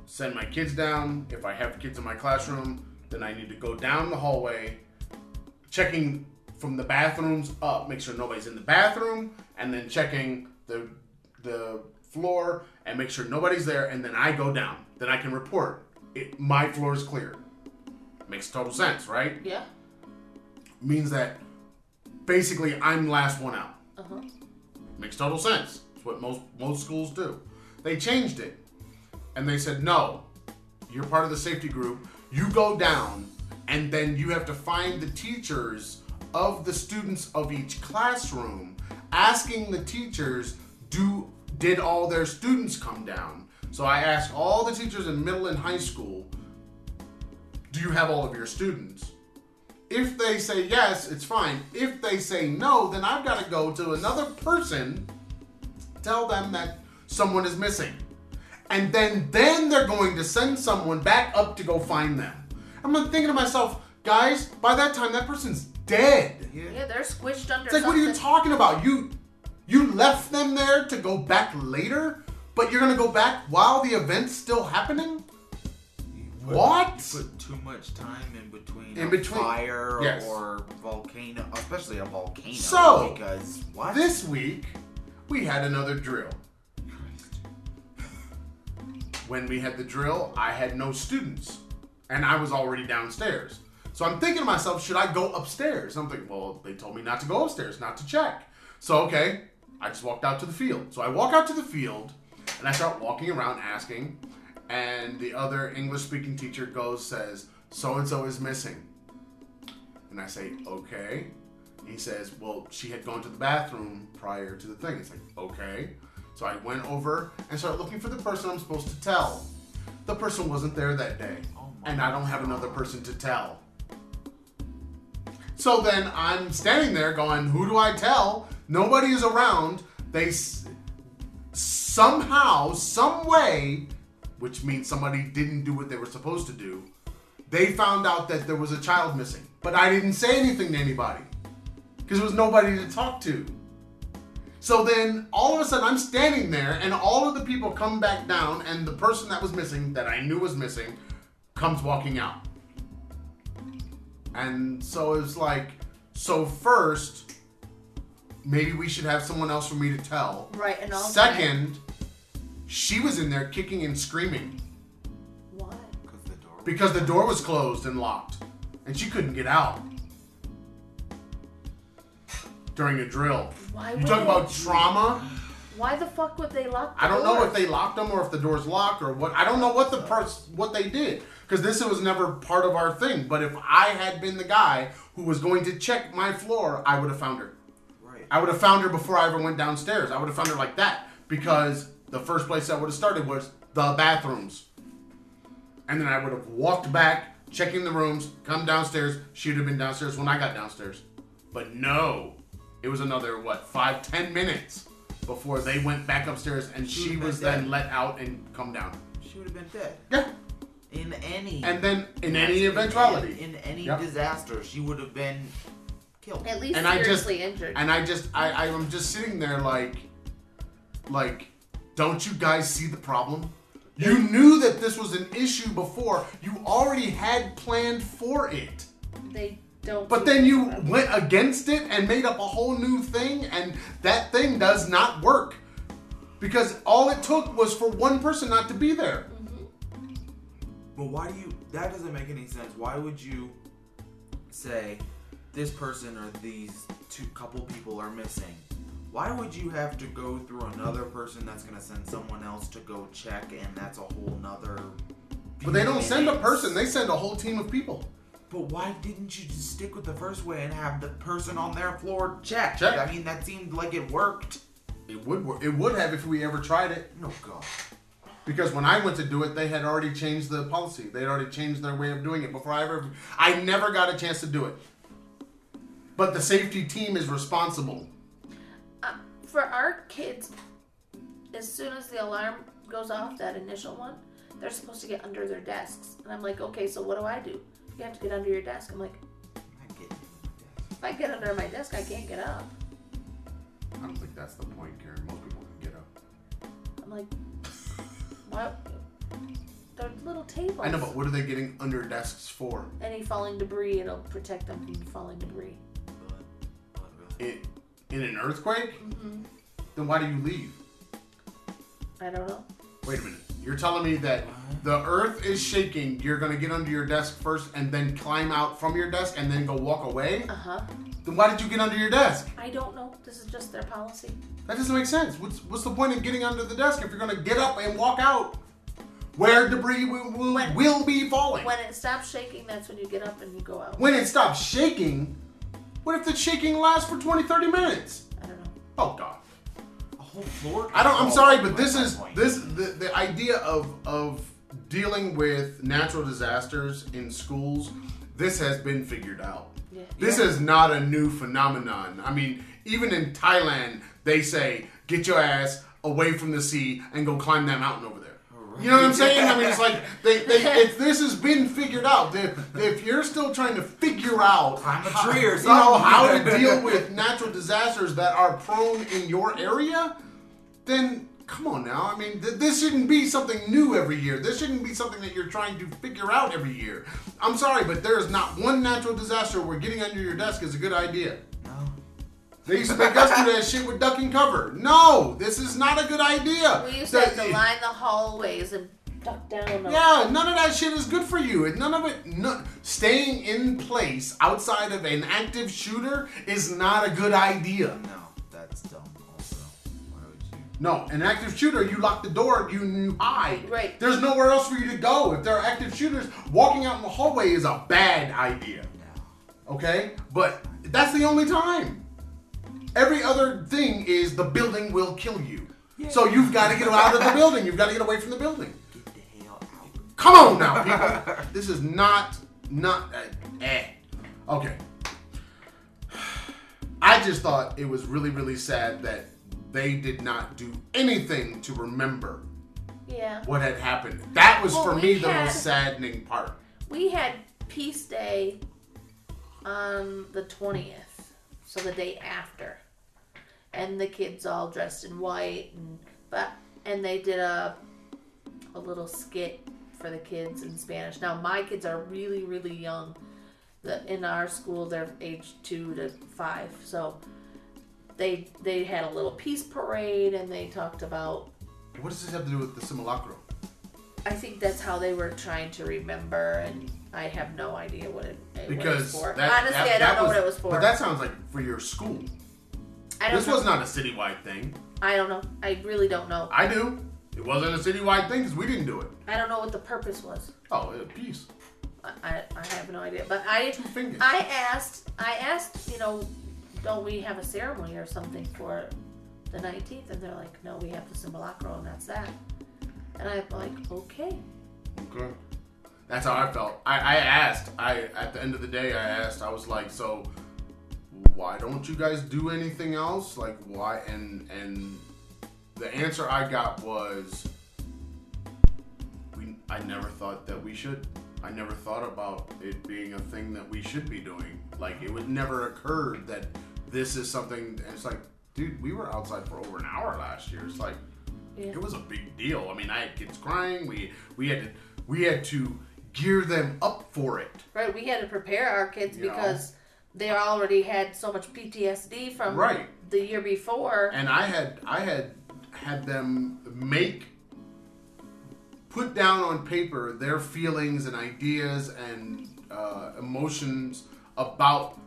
send my kids down. If I have kids in my classroom, then I need to go down the hallway, checking from the bathrooms up, make sure nobody's in the bathroom, and then checking the the floor and make sure nobody's there, and then I go down. Then I can report it. My floor is clear. Makes total sense, right? Yeah. Means that basically I'm last one out. Uh huh. Makes total sense. It's what most most schools do. They changed it. And they said, "No. You're part of the safety group. You go down and then you have to find the teachers of the students of each classroom asking the teachers, "Do did all their students come down?" So I asked all the teachers in middle and high school, "Do you have all of your students?" If they say yes, it's fine. If they say no, then I've got to go to another person, tell them that someone is missing. And then then they're going to send someone back up to go find them. I'm thinking to myself, guys, by that time that person's dead. Yeah, they're squished under. It's like what are you talking about? You you left them there to go back later, but you're gonna go back while the event's still happening? Put- What? You put too much time in between In a between- fire yes. or volcano, especially a volcano. So, because what? This week we had another drill. When we had the drill, I had no students, and I was already downstairs. So I'm thinking to myself, should I go upstairs? I'm thinking, well, they told me not to go upstairs, not to check. So okay, I just walked out to the field. So I walk out to the field, and I start walking around asking, and the other English-speaking teacher goes, says, so and so is missing. And I say, okay. He says, well, she had gone to the bathroom prior to the thing. It's like, okay. So I went over and started looking for the person I'm supposed to tell. The person wasn't there that day. Oh and I don't have another person to tell. So then I'm standing there going, who do I tell? Nobody is around. They s- somehow, some way, which means somebody didn't do what they were supposed to do, they found out that there was a child missing. But I didn't say anything to anybody because there was nobody to talk to. So then all of a sudden I'm standing there and all of the people come back down and the person that was missing, that I knew was missing, comes walking out. And so it's like, so first, maybe we should have someone else for me to tell. Right, and also. Second, she was in there kicking and screaming Why? Because the door. because the door was closed and locked and she couldn't get out during a drill. Why You would talk they- about trauma? Why the fuck would they lock? The I don't know if they locked them or if the doors locked or what. I don't know what the pers- what they did because this was never part of our thing. But if I had been the guy who was going to check my floor, I would have found her. Right. I would have found her before I ever went downstairs. I would have found her like that because the first place I would have started was the bathrooms, and then I would have walked back, checking the rooms, come downstairs. She would have been downstairs when I got downstairs. But no, it was another what five ten minutes before they went back upstairs, and She she was been dead. then let out and come down. She would have been dead. Yeah, In any. and then in any eventuality, In, any Yep. disaster, she would have been killed. At least And I just- seriously injured. And I just, I, I'm just sitting there like, like, don't you guys see the problem? You knew that this was an issue before. You already had planned for it. they don't. But then you went against it and made up a whole new thing, and that thing does not work. Because all it took was for one person not to be there. Mm-hmm. But why do you? That doesn't make any sense. Why would you say this person or these two couple people are missing? Why would you have to go through another person that's gonna send someone else to go check, and that's a whole nother. But they don't send a person, they send a whole team of people. But why didn't you just stick with the first way and have the person on their floor check? Check. I mean, that seemed like it worked. It would work. It would have if we ever tried it. No God. Because when I went to do it, they had already changed the policy. They had already changed their way of doing it before I ever. I never got a chance to do it. But the safety team is responsible. For our kids, as soon as the alarm goes off, that initial one, they're supposed to get under their desks. And I'm like, okay, so what do I do? You have to get under your desk. I'm like, I get if I get under my desk, I can't get up. I don't think that's the point, Karen. Most people can get up. I'm like, what? They're little tables. I know, but what are they getting under desks for? Any falling debris, it'll protect them from falling debris. In, in an earthquake? hmm Then why do you leave? I don't know. Wait a minute. You're telling me that the earth is shaking, you're gonna get under your desk first and then climb out from your desk and then go walk away? Uh huh. Then why did you get under your desk? I don't know. This is just their policy. That doesn't make sense. What's what's the point of getting under the desk if you're gonna get up and walk out? Where debris will, will, When- will be falling. When it stops shaking, that's when you get up and you go out. When it stops shaking, what if the shaking lasts for 20, 30 minutes? I don't know. Oh god. A whole floor. I don't I'm sorry, but this is point. this the, the idea of of dealing with natural disasters in schools, this has been figured out. Yeah. This is not a new phenomenon. I mean, even in Thailand, they say, get your ass away from the sea and go climb that mountain over there. You know what I'm saying? I mean, it's like they, they [laughs] if this has been figured out. If, if you're still trying to figure out Climb a how- tree or you know something. how to [laughs] deal with natural disasters that are prone in your area, then come on now. I mean, th- this shouldn't be something new every year. This shouldn't be something that you're trying to figure out every year. I'm sorry, but there is not one natural disaster where getting under your desk is a good idea. No. They used to make us do that shit with duck and cover. No, this is not a good idea. We used to have to line the hallways and duck down. Yeah, none of that shit is good for you. And None of it. No, staying in place outside of an active shooter is not a good idea. No, that's dumb. Also, why would you? No, an active shooter, you lock the door, you, you hide. Right. There's nowhere else for you to go. If there are active shooters, walking out in the hallway is a bad idea. No. Okay? But that's the only time. Every other thing is the building will kill you. So you've got to get out of the [laughs] building. You've got to get away from the building. Get the hell out. Come on now, people. [laughs] this is not not uh, eh. Okay. [sighs] I just thought it was really really sad that they did not do anything to remember Yeah. what had happened. That was Well, for me the had- most saddening part. We had Peace Day on the 20th, so the day after. And the kids all dressed in white and but and they did a a little skit for the kids in Spanish. Now my kids are really really young. The, in our school they're age 2 to 5. So they they had a little peace parade and they talked about What does this have to do with the simulacrum? I think that's how they were trying to remember, and I have no idea what it, it was Because for. that, Honestly, that- I don't know was- what it was for. But that sounds like for your school. I don't This know. was not a citywide thing. I don't know. I really don't know. I do. It wasn't a citywide thing because we didn't do it. I don't know what the purpose was. Oh, peace. I, I, I have no idea. But I Two fingers. I asked I asked, you know, don't we have a ceremony or something for the 19th? And they're like, no, we have the simulacro and that's that. And I'm like, okay. Okay. That's how I felt. I, I asked. I at the end of the day, I asked. I was like, so why don't you guys do anything else? Like why? And and the answer I got was, we. I never thought that we should. I never thought about it being a thing that we should be doing. Like it would never occurred that this is something. And it's like, dude, we were outside for over an hour last year. It's like Yeah. it was a big deal. I mean, I had kids crying. We we had to we had to gear them up for it. Right, we had to prepare our kids You know. They already had so much PTSD from Right. the year before. And I had I had had them make put down on paper their feelings and ideas and uh, emotions about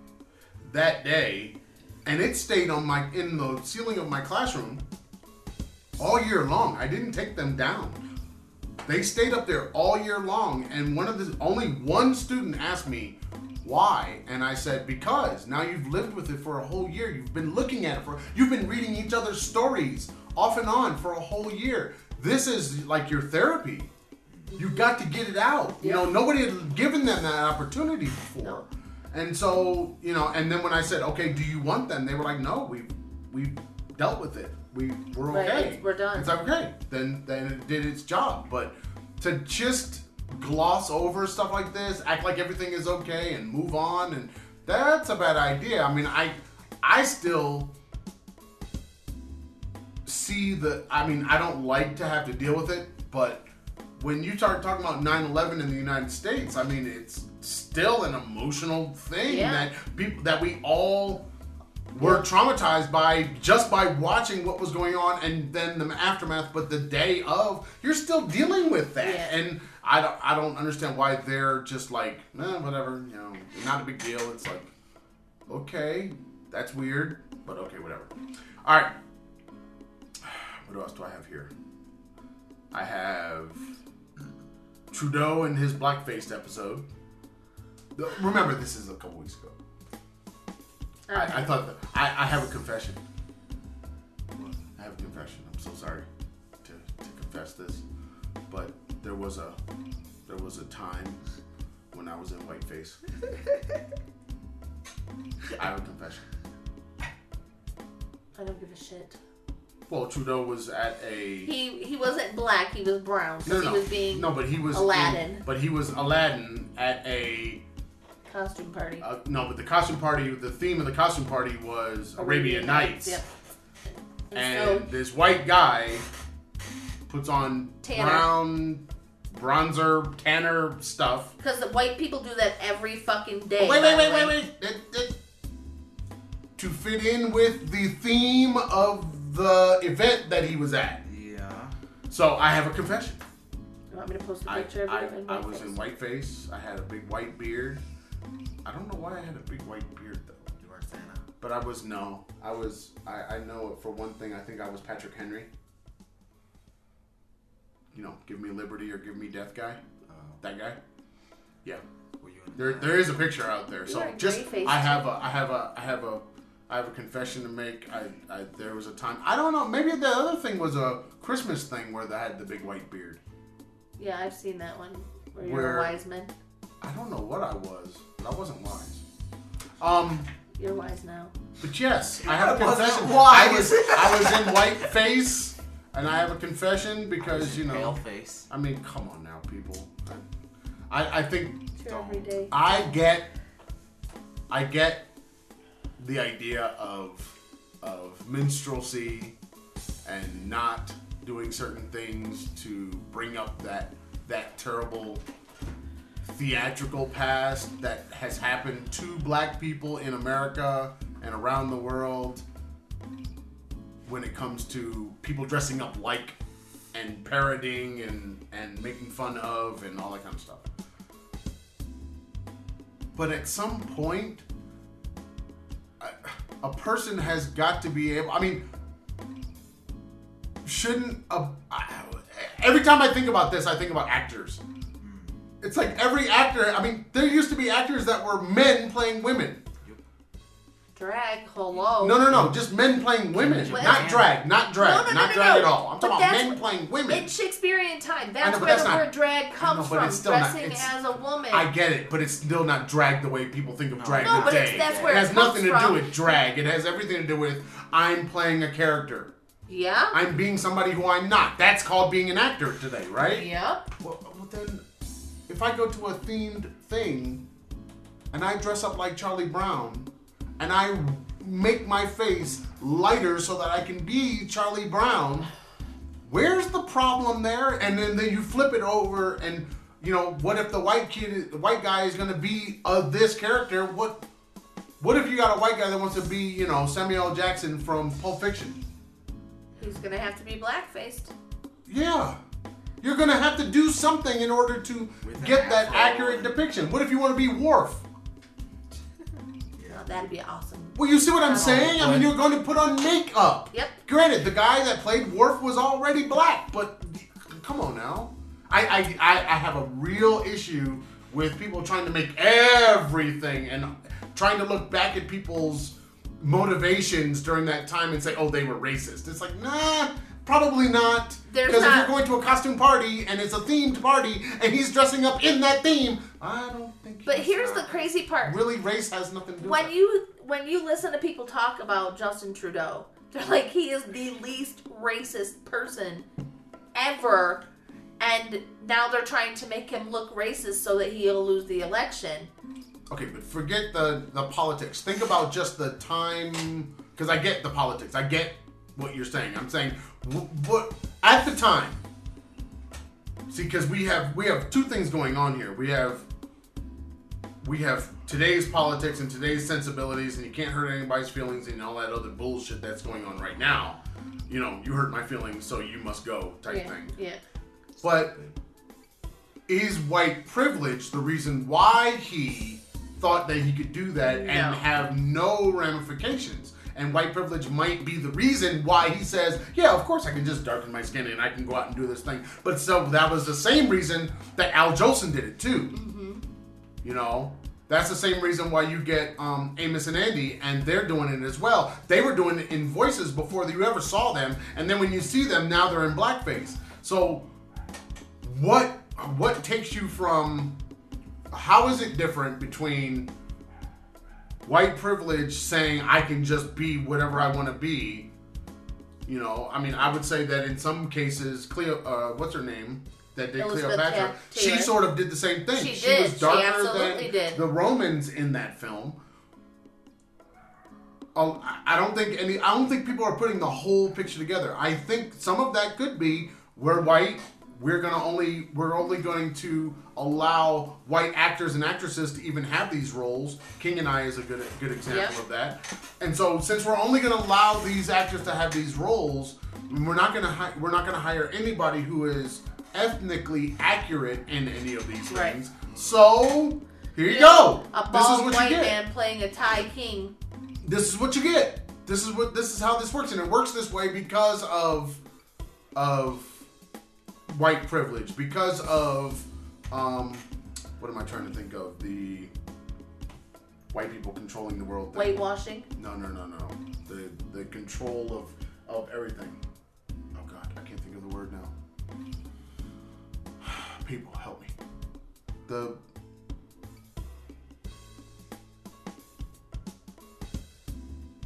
that day, and it stayed on my in the ceiling of my classroom all year long. I didn't take them down. They stayed up there all year long, and one of the only one student asked me why, and I said because now you've lived with it for a whole year. You've been looking at it for you've been reading each other's stories off and on for a whole year. This is like your therapy. You've got to get it out. You know, nobody had given them that opportunity before. And so, you know, and then when I said, "Okay, do you want them?" They were like, "No, we we dealt with it. We we're okay. it's- we're done." It's like okay. Then then it did its job. But to just gloss over stuff like this, act like everything is okay, and move on, and that's a bad idea. I mean, I I still see the. I mean, I don't like to have to deal with it, but when you start talking about 9/11 in the United States, I mean, it's still an emotional thing Yeah. that people that we all were traumatized by just by watching what was going on and then the aftermath but the day of you're still dealing with that Yeah. and I don't I don't understand why they're just like eh, whatever you know not a big deal. It's like okay that's weird but okay whatever. All right. What else do I have here? I have Trudeau and his black-faced episode. Remember this is a couple weeks ago. I, I thought that I, I have a confession. I have a confession. I'm so sorry to, to confess this, but there was a there was a time when I was in whiteface. [laughs] I have a confession. I don't give a shit. Well, Trudeau was at a He he wasn't black, he was brown. no, no, he was being no, but he was Aladdin. but he was Aladdin at a costume party. uh, no, but the costume party. The theme of the costume party was Arabian, Nights. Yep. And, and so this white guy puts on Tanner. brown bronzer tanner stuff. because the white people do that every fucking day. wait, by wait, the wait, wait, wait. It- it- to fit in with the theme of the event that he was at. Yeah. So I have a confession. You want me to post a I, picture of I, you in I white was face? in whiteface. I had a big white beard. I don't know why I had a big white beard though. You are Santa. But I was no. I was. I, I know it for one thing. I think I was Patrick Henry. You know, give me liberty or give me death guy. Uh, That guy. Yeah. were you in There, that? there is a picture out there. You So just, I have a, I have a, I have a, I have a confession to make. I, I, there was a time. I don't know. Maybe the other thing was a Christmas thing where they had the big white beard. Yeah, I've seen that one. Where you're a wise man. I don't know what I was, but I wasn't wise. Um, You're wise now. But yes, I have a I wasn't confession. wise. I was I was in white face, and I have a confession because you know. face. I mean, come on now, people. I I think everyday. I get I get the idea of of minstrelsy and not doing certain things to bring up that that terrible theatrical past that has happened to black people in America and around the world when it comes to people dressing up like and parodying and, and making fun of and all that kind of stuff. But at some point, a- a person has got to be able. I mean, shouldn't a, every time I think about this, I think about actors. It's like every actor. I mean, there used to be actors that were men playing women. Drag, hello. No, no, no, just men playing women, Well, not drag, not drag, No, no, no, not no, drag no. at all. I'm But talking about men playing women. In Shakespearean time, that's know, where that's the not- word drag comes know, from. it's still not- dressing it's- as a woman. I get it, but it's still not drag the way people think of drag No, but today. it's- that's where it it has comes nothing to do with drag. It has everything to do with I'm playing a character. yeah. I'm being somebody who I'm not. That's called being an actor today, right? Yep. Well, well, then, if I go to a themed thing and I dress up like Charlie Brown and I make my face lighter so that I can be Charlie Brown, where's the problem there? And then, then you flip it over and you know what if the white kid, the white guy is going to be of this character? What what if you got a white guy that wants to be you know Samuel L. Jackson from Pulp Fiction? He's gonna have to be black faced. Yeah. You're gonna have to do something in order to With get that accurate depiction. What if you want to be Worf? That'd be awesome. Well, you see what I'm Oh, saying? I mean, you're going to put on makeup. Yep. Granted, the guy that played Worf was already black, but come on now. I, I, I, I have a real issue with people trying to make everything and trying to look back at people's motivations during that time and say, oh, they were racist. It's like, nah, probably not. Because if not- you're going to a costume party and it's a themed party and he's dressing up in that theme, I don't. But here's the crazy part. Really, race has nothing to do when with it. you when you listen to people talk about Justin Trudeau, [laughs] they're like he is the least racist person ever, and now they're trying to make him look racist so that he'll lose the election. Okay, but forget the the politics. Think about just the time, because I get the politics. I get what you're saying. I'm saying, what at the time. See, because we have we have two things going on here. We have we have today's politics and today's sensibilities, and you can't hurt anybody's feelings and all that other bullshit that's going on right now. You know, you hurt my feelings, so you must go type yeah, thing. yeah. But is white privilege the reason why he thought that he could do that No. and have no ramifications? And white privilege might be the reason why he says, "Yeah, of course I can just darken my skin and I can go out and do this thing." But so that was the same reason that Al Jolson did it too. Mm-hmm. You know, that's the same reason why you get um, Amos and Andy, and they're doing it as well. They were doing it in voices before you ever saw them, and then when you see them, now they're in blackface. So, what what takes you from? How is it different between white privilege saying I can just be whatever I want to be? You know, I mean, I would say that in some cases, Cleo, uh, what's her name? That did Elizabeth Cleopatra. She sort of did the same thing. She did. was darker absolutely than did. the Romans in that film. I- I don't think any. I don't think people are putting the whole picture together. I think some of that could be we're white. We're gonna only we're only going to allow white actors and actresses to even have these roles. King and I is a good good example Yep. of that. And so since we're only gonna allow these actors to have these roles, we're not gonna hi- we're not gonna hire anybody who is ethnically accurate in any of these Right. things. So here you Yeah. go. A This is bald what white you get man playing a Thai king. this is what you get. This is what this is how this works, and it works this way because of of white privilege, because of um, what am I trying to think of? The white people controlling the world. Thing. Whitewashing. No, no, no, no. The the control of of everything. Oh God, I can't think of the word now. People, help me. The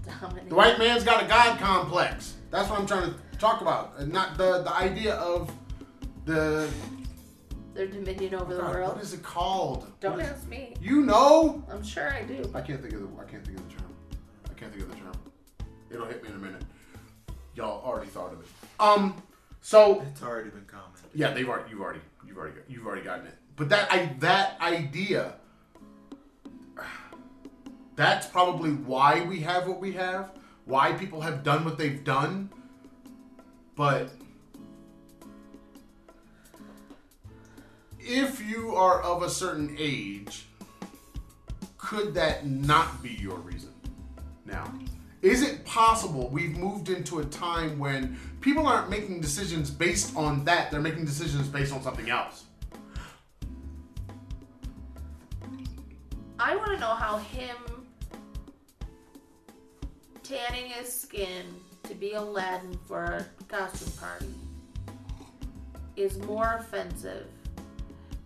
Dominate. The white man's got a god complex. That's what I'm trying to talk about, and not the the idea of the Their dominion over the God, world. What is it called? Don't What is- ask me. You know? I'm sure I do. I can't think of the I can't think of the term. I can't think of the term. It'll hit me in a minute. Y'all already thought of it. Um. So It's already been commented. yeah, they've already you've already you've already got, you've already gotten it. But that I that idea. That's probably why we have what we have. Why people have done what they've done. But if you are of a certain age, could that not be your reason? Now, Is it possible we've moved into a time when people aren't making decisions based on that? They're making decisions based on something else. I want to know how him tanning his skin to be Aladdin for a costume party is more offensive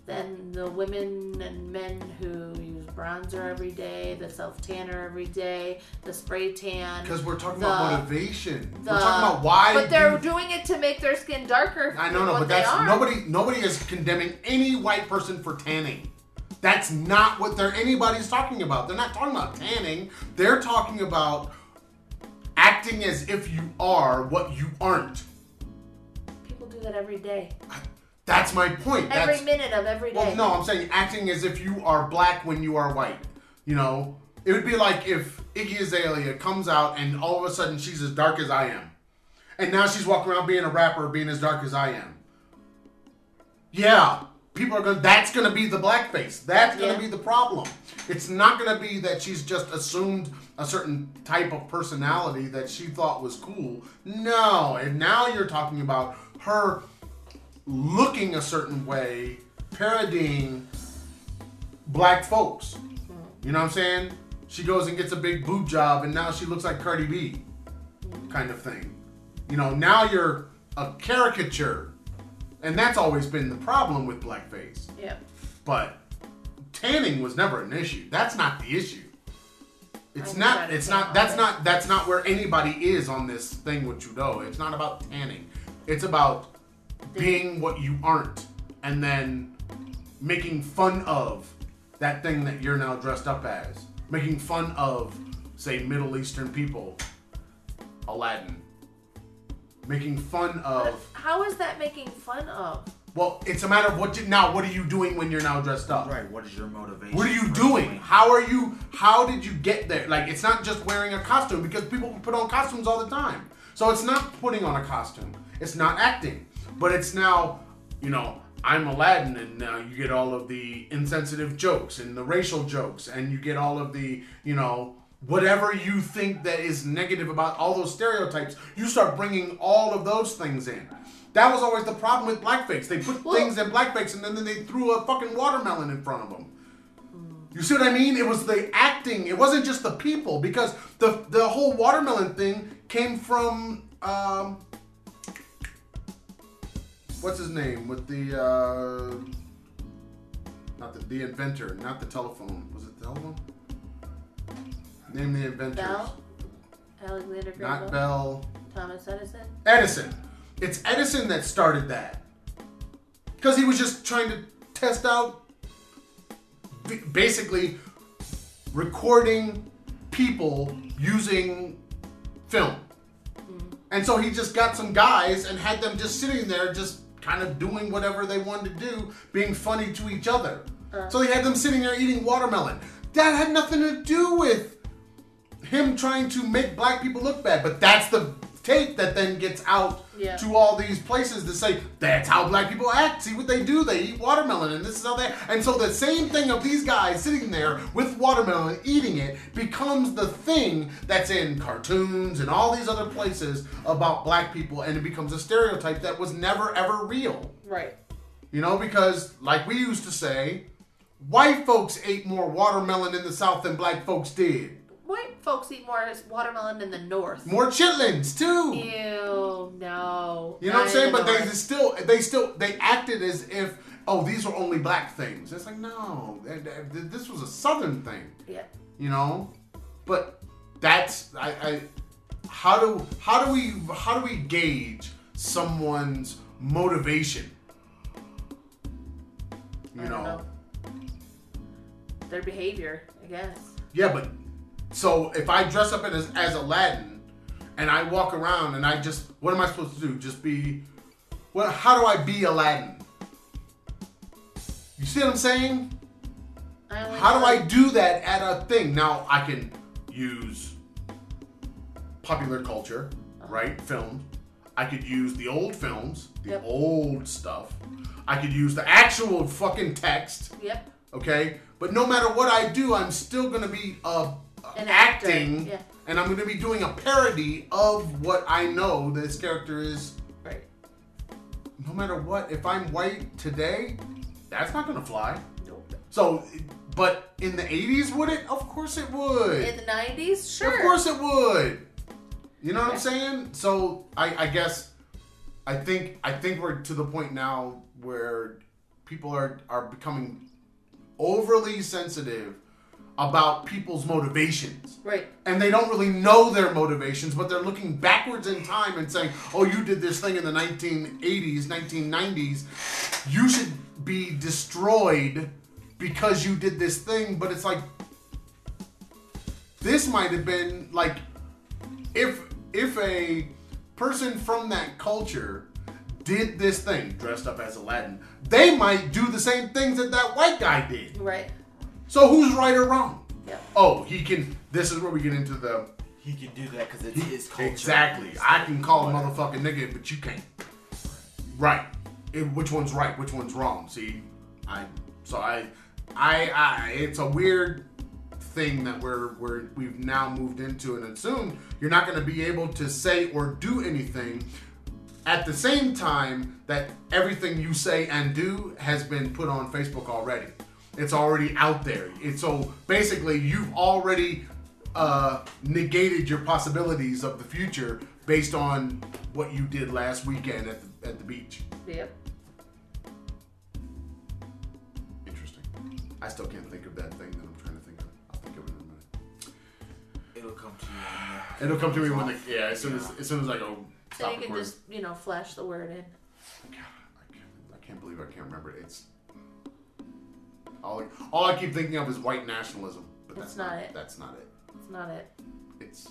than the women and men who use bronzer every day, the self tanner every day, the spray tan. Because we're talking the- about motivation. the- we're talking about why. But they're you- doing it to make their skin darker. I know, no, but that's nobody. Nobody is condemning any white person for tanning. That's not what they're anybody's talking about. They're not talking about tanning. They're talking about acting as if you are what you aren't. People do that every day, That's my point. every That's, minute of every day. Well, no, I'm saying acting as if you are black when you are white. You know, it would be like if Iggy Azalea comes out and all of a sudden she's as dark as I am, and now she's walking around being a rapper, being as dark as I am. Yeah, people are going. to That's going to be the blackface. That's going to Yeah. be the problem. It's not going to be that she's just assumed a certain type of personality that she thought was cool. No, and now you're talking about her looking a certain way, parodying black folks. You know what I'm saying? She goes and gets a big boob job, and now she looks like Cardi B, kind of thing. You know, now you're a caricature, and that's always been the problem with blackface. Yep. But tanning was never an issue. That's not the issue. It's not. It's not. That's all not. That's not where anybody is on this thing with Trudeau. It's not about tanning. It's about being what you aren't, and then making fun of that thing that you're now dressed up as. Making fun of, say, Middle Eastern people, Aladdin. Making fun of. How is that making fun of? Well, it's a matter of what you now. What are you doing when you're now dressed up? Right. What is your motivation? What are you for doing? How are you? How did you get there? Like, it's not just wearing a costume because people put on costumes all the time. So it's not putting on a costume. It's not acting. But it's now, you know, I'm Aladdin, and now you get all of the insensitive jokes and the racial jokes, and you get all of the, you know, whatever you think that is negative about all those stereotypes. You start bringing all of those things in. That was always the problem with blackface. They put Well- things in blackface, and then they threw a fucking watermelon in front of them. You see what I mean? It was the acting. It wasn't just the people because the the whole watermelon thing came from um, what's his name with the uh, not the the inventor, not the telephone. Was it the telephone? Name the inventor. Bell? Alexander Graham Not Bell? Bell. Thomas Edison? Edison. It's Edison that started that. Because he was just trying to test out basically recording people using film. And so he just got some guys and had them just sitting there just kind of doing whatever they wanted to do, being funny to each other. Uh. So he had them sitting there eating watermelon. That had nothing to do with him trying to make black people look bad, but that's the tape that then gets out Yeah. to all these places to say that's how black people act. See what they do? They eat watermelon, and this is how they. And so the same thing of these guys sitting there with watermelon eating it becomes the thing that's in cartoons and all these other places about black people, and it becomes a stereotype that was never ever real. Right. You know, because like we used to say, white folks ate more watermelon in the South than black folks did. White folks eat more watermelon in the north. More chitlins too. Ew, no. You know what I'm saying? the But they still, they still, they acted as if, oh, these are only black things. It's like no, th- th- this was a Southern thing. Yeah. You know, but that's I, I how do how do we how do we gauge someone's motivation? You don't know. Their behavior, I guess. Yeah, but so if I dress up as as Aladdin and I walk around and I just what am I supposed to do? Just be well, how do I be Aladdin? You see what I'm saying? How do I do that at a thing? Now I can use popular culture, right? Films. I could use the old films, the Yep. old stuff. I could use the actual fucking text Yep. okay? But no matter what I do, I'm still gonna be a An acting, yeah. and I'm going to be doing a parody of what I know this character is. Right. No matter what, if I'm white today, that's not going to fly. Nope. So, but in the 80s, would it? Of course it would. In the 90s, sure. Of course it would. You know what I'm saying? So I, I guess I think I think we're to the point now where people are are becoming overly sensitive about people's motivations. Right. And they don't really know their motivations, but they're looking backwards in time and saying, "Oh, you did this thing in the 1980s, 1990s. You should be destroyed because you did this thing." But it's like this might have been like if if a person from that culture did this thing dressed up as Aladdin, they might do the same things that that white guy did. Right. So who's right or wrong? Yep. Oh, he can. This is where we get into the He can do that because it's his culture. exactly. I can call a motherfucking nigga, but you can't. Right. It- which one's right? Which one's wrong? See, I. So I, I, I. It's a weird thing that we're we're we've now moved into, and soon you're not going to be able to say or do anything. At the same time that everything you say and do has been put on Facebook already. It's already out there. It's so basically you've already uh, negated your possibilities of the future based on what you did last weekend at the, at the beach. Yep. Interesting. I still can't think of that thing that I'm trying to think of. I'll think of it in a minute. It'll come to you. when It'll come to me when the yeah. As soon as as soon as I go So stop you can recording. just, you know, flash the word in. God, I can't, I can't believe I can't remember it. It's all. I- All I keep thinking of is white nationalism, but that's It's not it. That's not it. It's not it. It's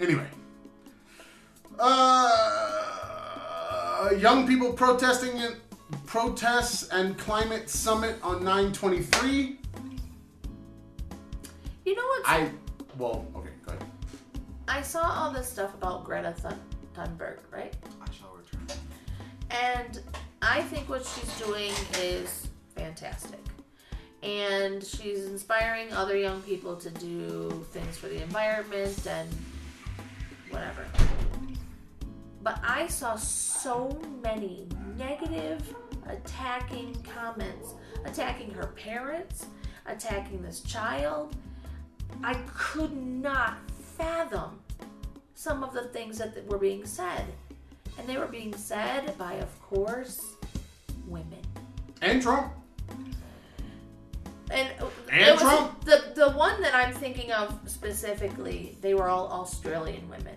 anyway. Uh, young people protesting in protests and climate summit on 923. You know what? I well, okay, go ahead. I saw all this stuff about Greta Thun- Thunberg, right? I shall return. And I think what she's doing is fantastic. And she's inspiring other young people to do things for the environment and whatever. But I saw so many negative, attacking comments, attacking her parents, attacking this child. I could not fathom some of the things that were being said. And they were being said by, of course, women. And Trump. And, uh, And Trump. The the one that I'm thinking of specifically, they were all Australian women,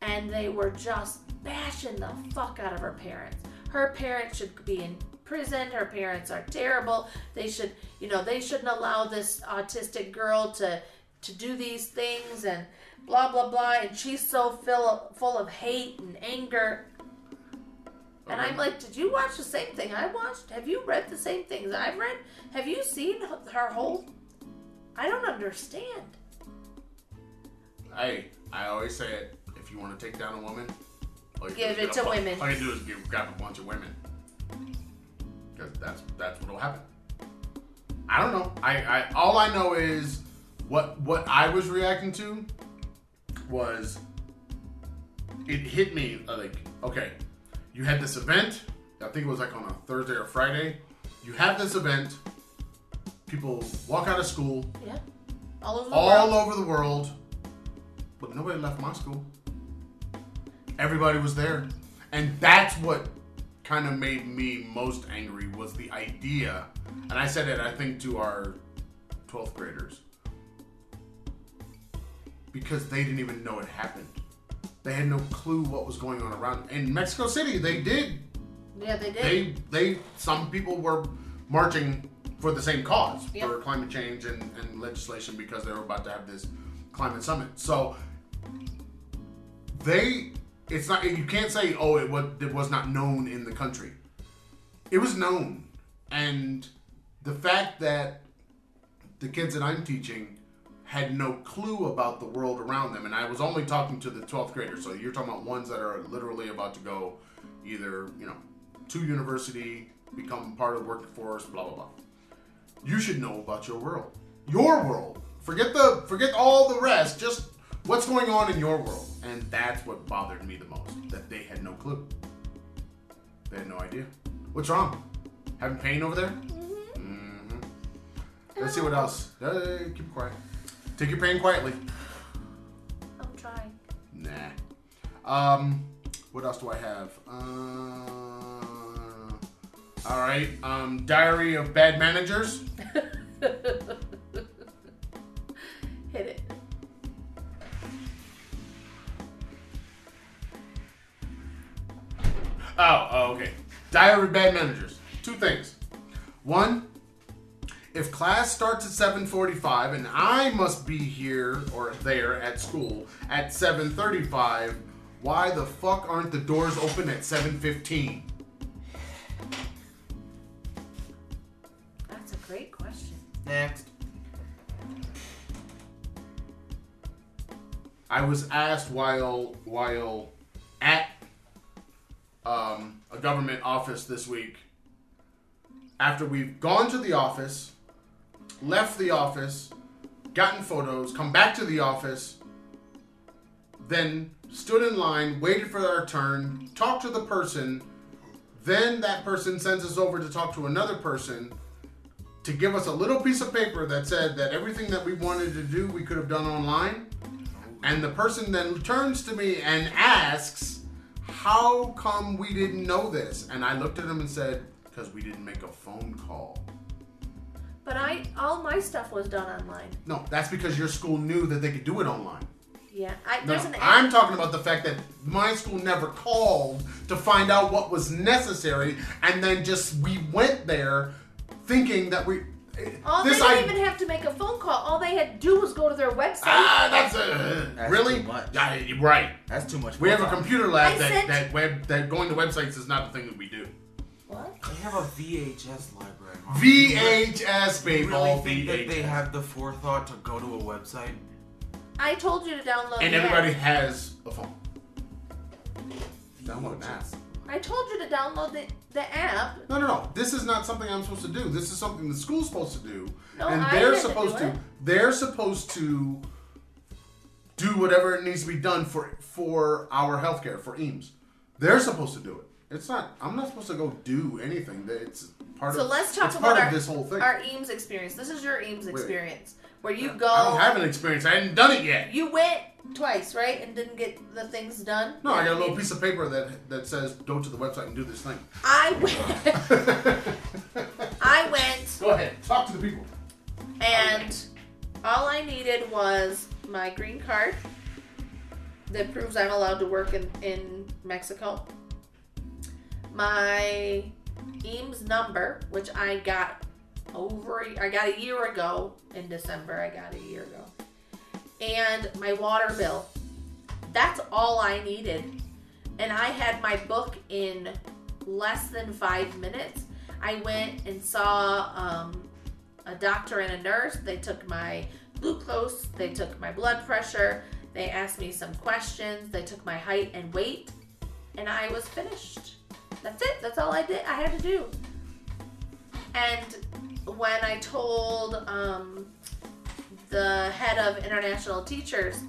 and they were just bashing the fuck out of her parents. Her parents should be in prison. Her parents are terrible. They should, you know, they shouldn't allow this autistic girl to to do these things and blah blah blah. And she's so full full of hate and anger. And I'm mm-hmm. like, did you watch the same thing I watched? Have you read the same things I've read? Have you seen her whole? I don't understand. Hey, I always say it. If you want to take down a woman, all you do Give is it get to a women. All you do is give, grab a bunch of women, because that's that's what'll happen. I don't know. I, I all I know is what what I was reacting to was it hit me uh, like okay, you had this event. I think it was like on a Thursday or Friday. You have this event. People walk out of school Yeah, all over the all world. over the world, but nobody left my school. Everybody was there, and that's what kind of made me most angry was the idea. And I said it, I think, to our 12th graders because they didn't even know it happened. They had no clue what was going on around. In Mexico City, they did. Yeah, they did. They, they, some people were marching for the same cause Yep. for climate change and, and legislation because they were about to have this climate summit. So they, it's not you can't say oh it was it was not known in the country. It was known, and the fact that the kids that I'm teaching had no clue about the world around them, and I was only talking to the 12th graders. So you're talking about ones that are literally about to go either you know to university, become part of the workforce, blah blah blah. You should know about your world. your world. Forget the forget all the rest. Just what's going on in your world, and that's what bothered me the most. That they had no clue. They had no idea. What's wrong? Having pain over there? Mm-hmm. Let's see what else. Uh, keep quiet. Take your pain quietly. I'm trying. Nah. Um, what else do I have? Uh, all right. Um, Diary of Bad Managers. [laughs] Hit it. Oh, oh, okay. Diary of Bad Managers. Two things. One, if class starts at 7:45 and I must be here or there at school at 7:35, why the fuck aren't the doors open at 7:15? That's a great question. Next. I was asked while while at um, a government office this week. After we've gone to the office, left the office, gotten photos, come back to the office, then stood in line, waited for our turn, talked to the person, then that person sends us over to talk to another person to give us a little piece of paper that said that everything that we wanted to do we could have done online. And the person then turns to me and asks, How come we didn't know this? And I looked at him and said, Because we didn't make a phone call. But I, all my stuff was done online. No, that's because your school knew that they could do it online. Yeah, I, No, there's no, an I'm talking about the fact that my school never called to find out what was necessary, and then just we went there thinking that we. All this they didn't I, even have to make a phone call. All they had to do was go to their website. Ah, that's a That's really too much. Yeah, right. That's too much. We have a computer lab I that, sent- that web that going to websites is not the thing that we do. What? They have a VHS library. Mom. VHS, baby. You really all think that they have the forethought to go to a website? I told you to download. and everybody App. has a phone. Download an app. I told you to download the, the app. No, no, no. This is not something I'm supposed to do. This is something the school's supposed to do, No, and I they're had to supposed do to. They're supposed to do whatever it needs to be done for for our healthcare for IMSS. They're supposed to do it. It's not. I'm not supposed to go do anything. It's part So of. let's talk about part our, of this whole thing. our IMSS experience. This is your IMSS wait. experience, where you go. I don't have an experience. I hadn't done it yet. You went twice, right, and didn't get the things done. No, I got a little piece of paper that that says go to the website and do this thing. I went. [laughs] I went, Go ahead, talk to the people. and all I needed was my green card that proves I'm allowed to work in in Mexico. My IMSS number, which I got over, I got a year ago in December. I got a year ago, and my water bill. That's all I needed, and I had my book in less than five minutes. I went and saw um, a doctor and a nurse. They took my glucose, they took my blood pressure, they asked me some questions, they took my height and weight, and I was finished. That's it. That's all I did. I had to do. And when I told um, the head of international teachers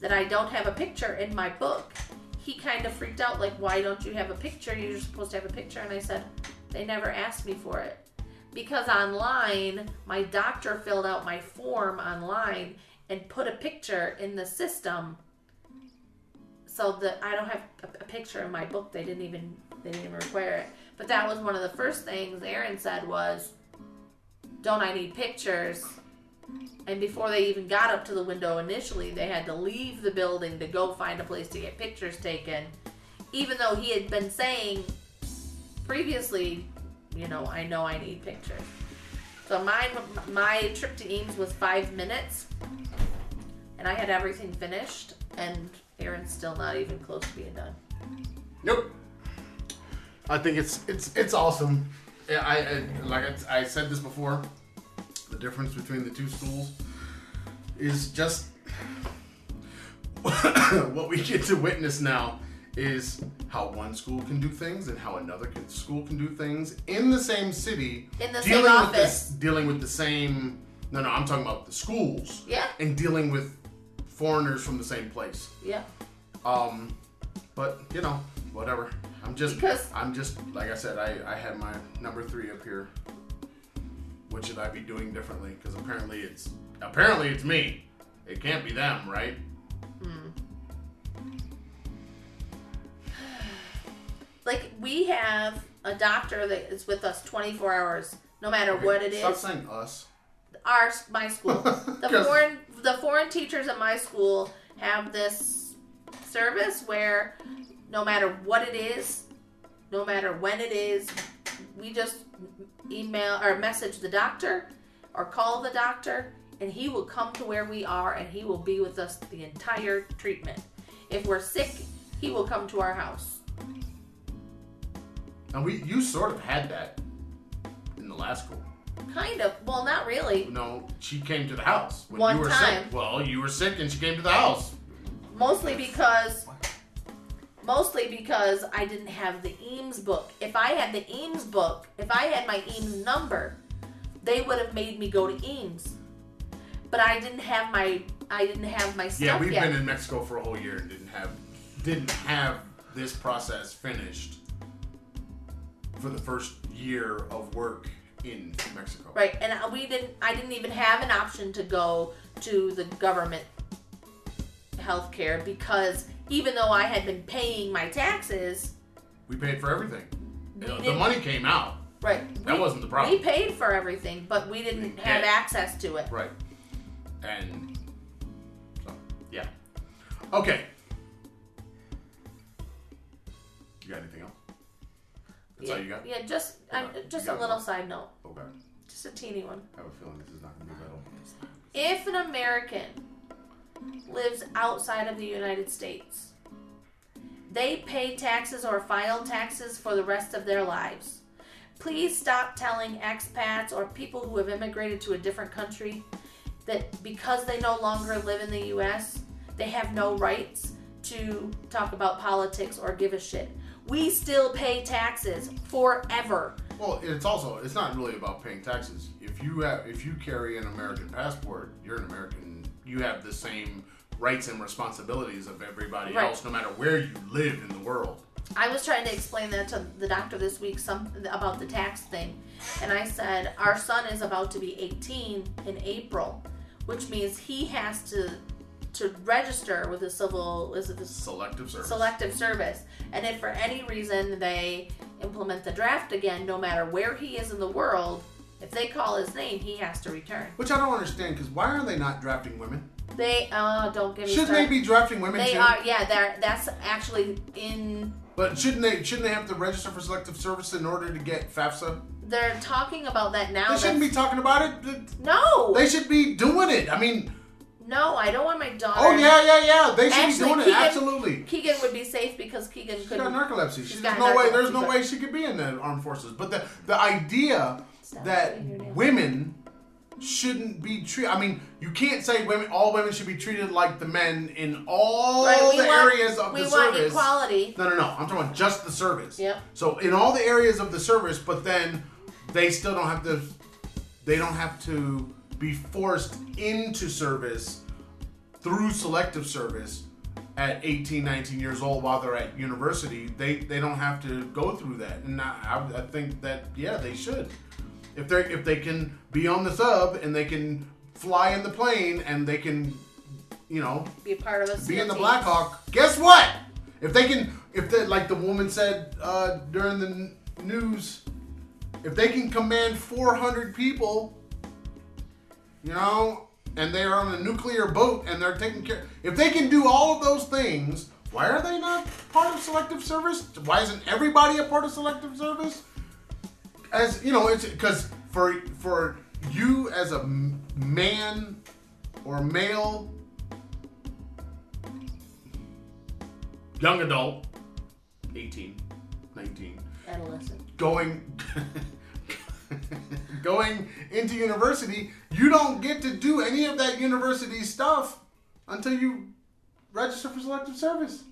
that I don't have a picture in my book, he kind of freaked out. Like, why don't you have a picture? You're supposed to have a picture. And I said, they never asked me for it because online my doctor filled out my form online and put a picture in the system so that i don't have a, a picture in my book they didn't even they didn't even require it but that was one of the first things aaron said was don't i need pictures and before they even got up to the window initially they had to leave the building to go find a place to get pictures taken even though he had been saying previously you know, I know I need pictures. So mine, my trip to IMSS was five minutes, and I had everything finished, and Aaron's still not even close to being done. Nope. I think it's it's it's awesome. I, I like I, I said this before. The difference between the two schools is just [coughs] what we get to witness now is how one school can do things and how another can, school can do things in the same city, In the dealing same with this, dealing with the same No, no, I'm talking about the schools Yeah, and dealing with foreigners from the same place. yeah. Um, but you know, whatever. I'm just, Because- I'm just, like I said, I, I had my number three up here. What should I be doing differently? Because apparently it's, apparently it's me. It can't be them, right? Hmm. [sighs] Like we have a doctor that is with us 24 hours, no matter what it Stop is. saying us. Our my school, [laughs] the foreign the foreign teachers at my school have this service where no matter what it is, no matter when it is, we just email or message the doctor or call the doctor and he will come to where we are and he will be with us the entire treatment. If we're sick, he will come to our house. And we, you sort of had that in the last school. Kind of. Well, not really. No, she came to the house when One you were time. sick. Well, you were sick and she came to the house. Mostly because mostly because I didn't have the IMSS book. If I had the IMSS book, if I had my IMSS number, they would have made me go to IMSS. But I didn't have my I didn't have my stuff Yeah, we've yet. been in Mexico for a whole year and didn't have didn't have this process finished for the first year of work in Mexico. Right, and we didn't. I didn't even have an option to go to the government healthcare because even though I had been paying my taxes, We paid for everything. You know, the money came out. right, That we, wasn't the problem. We paid for everything, but we didn't have access to it. Right. And so yeah. Okay. You got anything else? That's yeah, all you got? Yeah, just I'm, just a little one. side note, Okay. just a teeny one. I have a feeling this is not gonna be little. If an American lives outside of the United States, they pay taxes or file taxes for the rest of their lives. Please stop telling expats or people who have immigrated to a different country that because they no longer live in the US, they have no rights to talk about politics or give a shit. We still pay taxes forever. Well, it's also it's not really about paying taxes. If you have if you carry an American passport, you're an American. You have the same rights and responsibilities of everybody Right. else, no matter where you live in the world. I was trying to explain that to the doctor this week, some about the tax thing, and I said our son is about to be 18 in April, which means he has to to register with the civil is it the Selective service. selective service, and if for any reason they implement the draft again, no matter where he is in the world, if they call his name, he has to return. Which I don't understand because why are they not drafting women? They uh don't give. me Shouldn't they be drafting women too? They too? are yeah. They're that's actually in But shouldn't they shouldn't they have to register for selective service in order to get FAFSA? they're talking about that now. They shouldn't be talking about it. No, They should be doing it. I mean, No, I don't want my daughter. oh yeah, yeah, yeah. They should Actually, be doing it. Absolutely. Keegan would be safe because Keegan She's got narcolepsy. she's She's got no way. There's no way she could be in the armed forces. But the the idea Stop that putting your name. women shouldn't be treated. I mean, you can't say women. All women should be treated like the men in all Right, the want- areas of we the want service. equality. No, no, no. I'm talking about just the service. Yep. So in all the areas of the service, but then they still don't have to. They don't have to be forced into service through selective service at 18, 19 years old while they're at university. They they don't have to go through that, and I, I think that yeah, they should. If they if they can be on the sub and they can fly in the plane and they can, you know, Be a part of a be in the. Blackhawk. Guess what? If they can, if they like the woman said uh, during the n- news, if they can command 400 people, you know, and they are on a nuclear boat and they're taking care, if they can do all of those things, why are they not part of selective service? Why isn't everybody a part of selective service? As you know, it's because for for you as a man or male young adult, 18, 19, Adolescent. going [laughs] going into university, you don't get to do any of that university stuff until you register for selective service.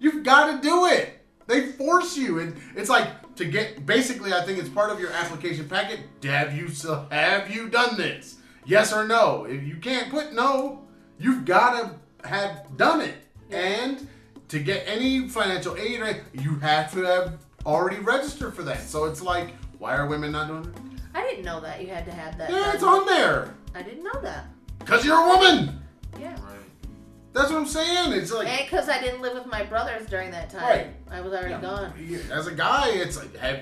You've got to do it. They force you, and it's like to get. Basically, I think it's part of your application packet. Have you have you done this? Yes or no. If you can't put no, you've got to have done it. And to get any financial aid, you have to have already registered for that. So it's like, why are women not doing it? I didn't know that you had to have that. Yeah, done. it's on there. I didn't know that. Because you're a woman. Yeah. Right. That's what I'm saying. It's like, And because I didn't live with my brothers during that time. Right. I was already gone. as a guy, it's like, have,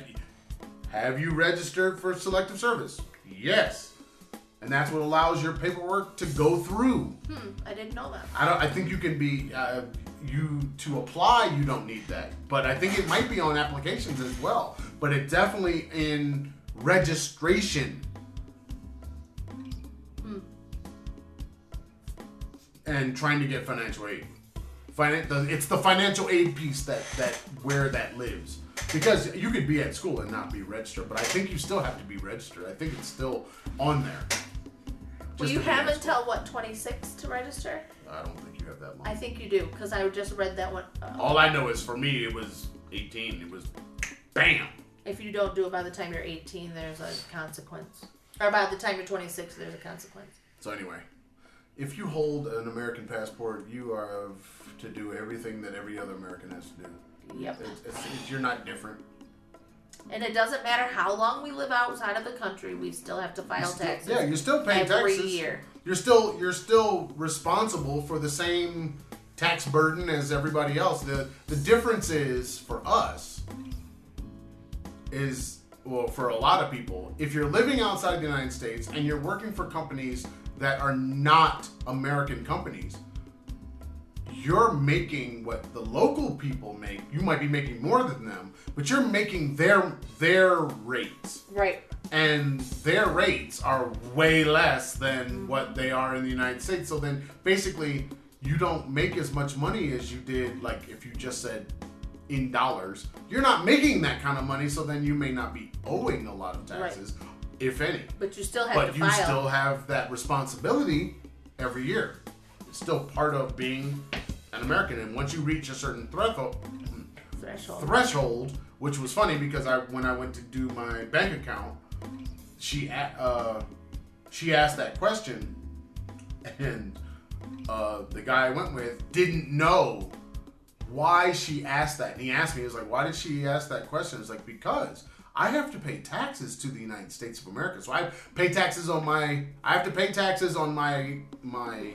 have you registered for selective service? Yes. And that's what allows your paperwork to go through. Hmm. I didn't know that. I don't. I think you can be uh, you to apply. You don't need that, but I think it might be on applications as well. But it definitely in registration. And trying to get financial aid. Finan- the, it's the financial aid piece that that where that lives because you could be at school and not be registered, but I think you still have to be registered. I think it's still on there. Just you to be at have until what 26 to register? I don't think you have that long. I think you do because I just read that one. Uh, All I know is for me, it was 18. It was bam. if you don't do it by the time you're 18, there's a consequence. Or by the time you're 26, there's a consequence. So anyway, if you hold an American passport, you are to do everything that every other American has to do. Yep. It's, it's, it's, you're not different. And it doesn't matter how long we live outside of the country, we still have to file still- taxes. yeah, you're still paying every taxes. year. You're still you're still responsible for the same tax burden as everybody else. The the difference is for us is well for a lot of people, if you're living outside of the United States and you're working for companies that are not American companies, you're making what the local people make. You might be making more than them, but you're making their their rates Right. and their rates are way less than what they are in the United States. So then basically you don't make as much money as you did like if you just said in dollars. You're not making that kind of money, so then you may not be owing a lot of taxes, if any. But you still have But you file. still have that responsibility every year. It's still part of being an American. And once you reach a certain threshold, threshold. threshold, which was funny because I when I went to do my bank account, she uh, she asked that question, and uh, the guy I went with didn't know why she asked that. And he asked me, he was like, "Why did she ask that question?" It's like because. I have to pay taxes to the United States of America, so I pay taxes on my. I have to pay taxes on my my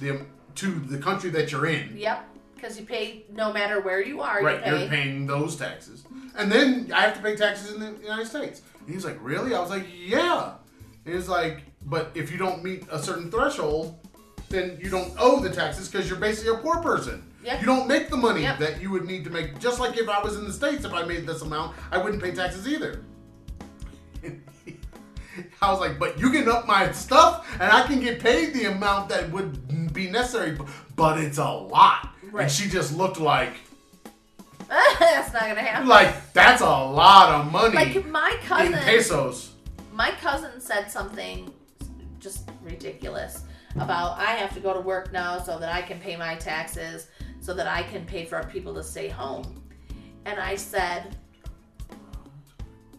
the to the country that you're in. Yep. Because you pay no matter where you are, Right, you you're paying those taxes. And then I have to pay taxes in the United States. And he's like, Really? I was like, Yeah. And he's like, But if you don't meet a certain threshold, then you don't owe the taxes because you're basically a poor person. Yep. You don't make the money Yep. that you would need to make. Just like if I was in the States, if I made this amount, I wouldn't pay taxes either. [laughs] I was like, but you can up my stuff and I can get paid the amount that would be necessary, but it's a lot. Right. And she just looked like, [laughs] That's not gonna happen. like that's a lot of money Like my cousin. in pesos. my cousin said something just ridiculous about I have to go to work now so that I can pay my taxes, so that I can pay for people to stay home. And I said,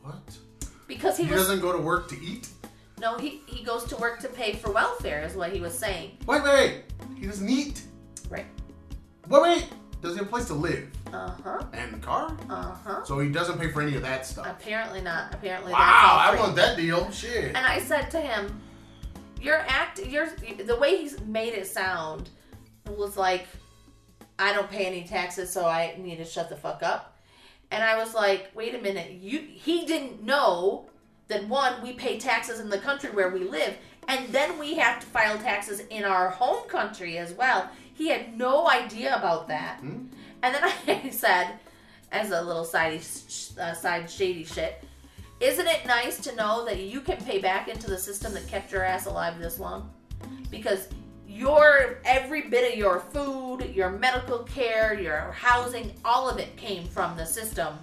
What? because he, He was doesn't go to work to eat? no, he he goes to work to pay for welfare, is what he was saying. Wait, wait, wait. He doesn't eat. Right. Wait, wait. Does he have a place to live Uh huh. and car? Uh huh. So he doesn't pay for any of that stuff. Apparently not. Apparently Wow, I want that deal. Shit. And I said to him, "Your act, your the way he's made it sound was like I don't pay any taxes, so I need to shut the fuck up." And I was like, "Wait a minute, you he didn't know that one we pay taxes in the country where we live, and then we have to file taxes in our home country as well." He had no idea about that. Hmm? And then [laughs] I said, as a little side uh, side shady shit, isn't it nice to know that you can pay back into the system that kept your ass alive this long? Because your every bit of your food, your medical care, your housing, all of it came from the system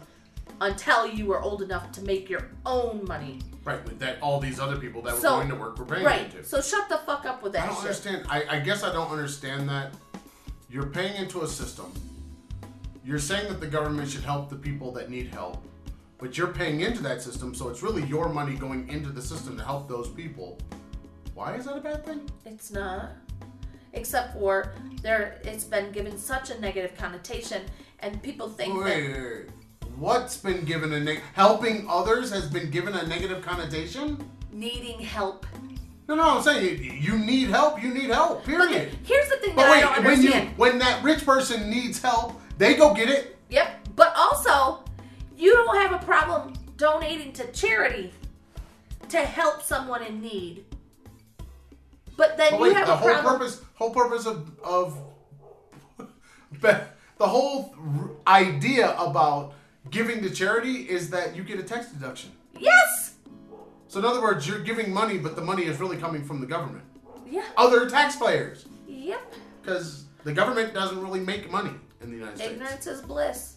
until you were old enough to make your own money. Right, with that all these other people that were going to work were paying Right. into. So shut the fuck up with that I don't shit. understand. I, I guess I don't understand that. You're paying into a system. You're saying that the government should help the people that need help, but you're paying into that system, so it's really your money going into the system to help those people. Why is that a bad thing? It's not. Except for there, it's been given such a negative connotation, and people think Wait, that wait, wait. What's been given a neg- helping others has been given a negative connotation? needing help. No, no, I'm saying you, you need help. You need help. Period. Here's the thing But that I don't wait, when you when that rich person needs help, they go get it. Yep. But also, you don't have a problem donating to charity to help someone in need. But then But you have the a whole problem. purpose whole purpose of of [laughs] the whole idea about giving to charity is that you get a tax deduction. Yes. So in other words, you're giving money, but the money is really coming from the government, Yeah. other taxpayers, Yep. because the government doesn't really make money in the United States. Ignorance is bliss.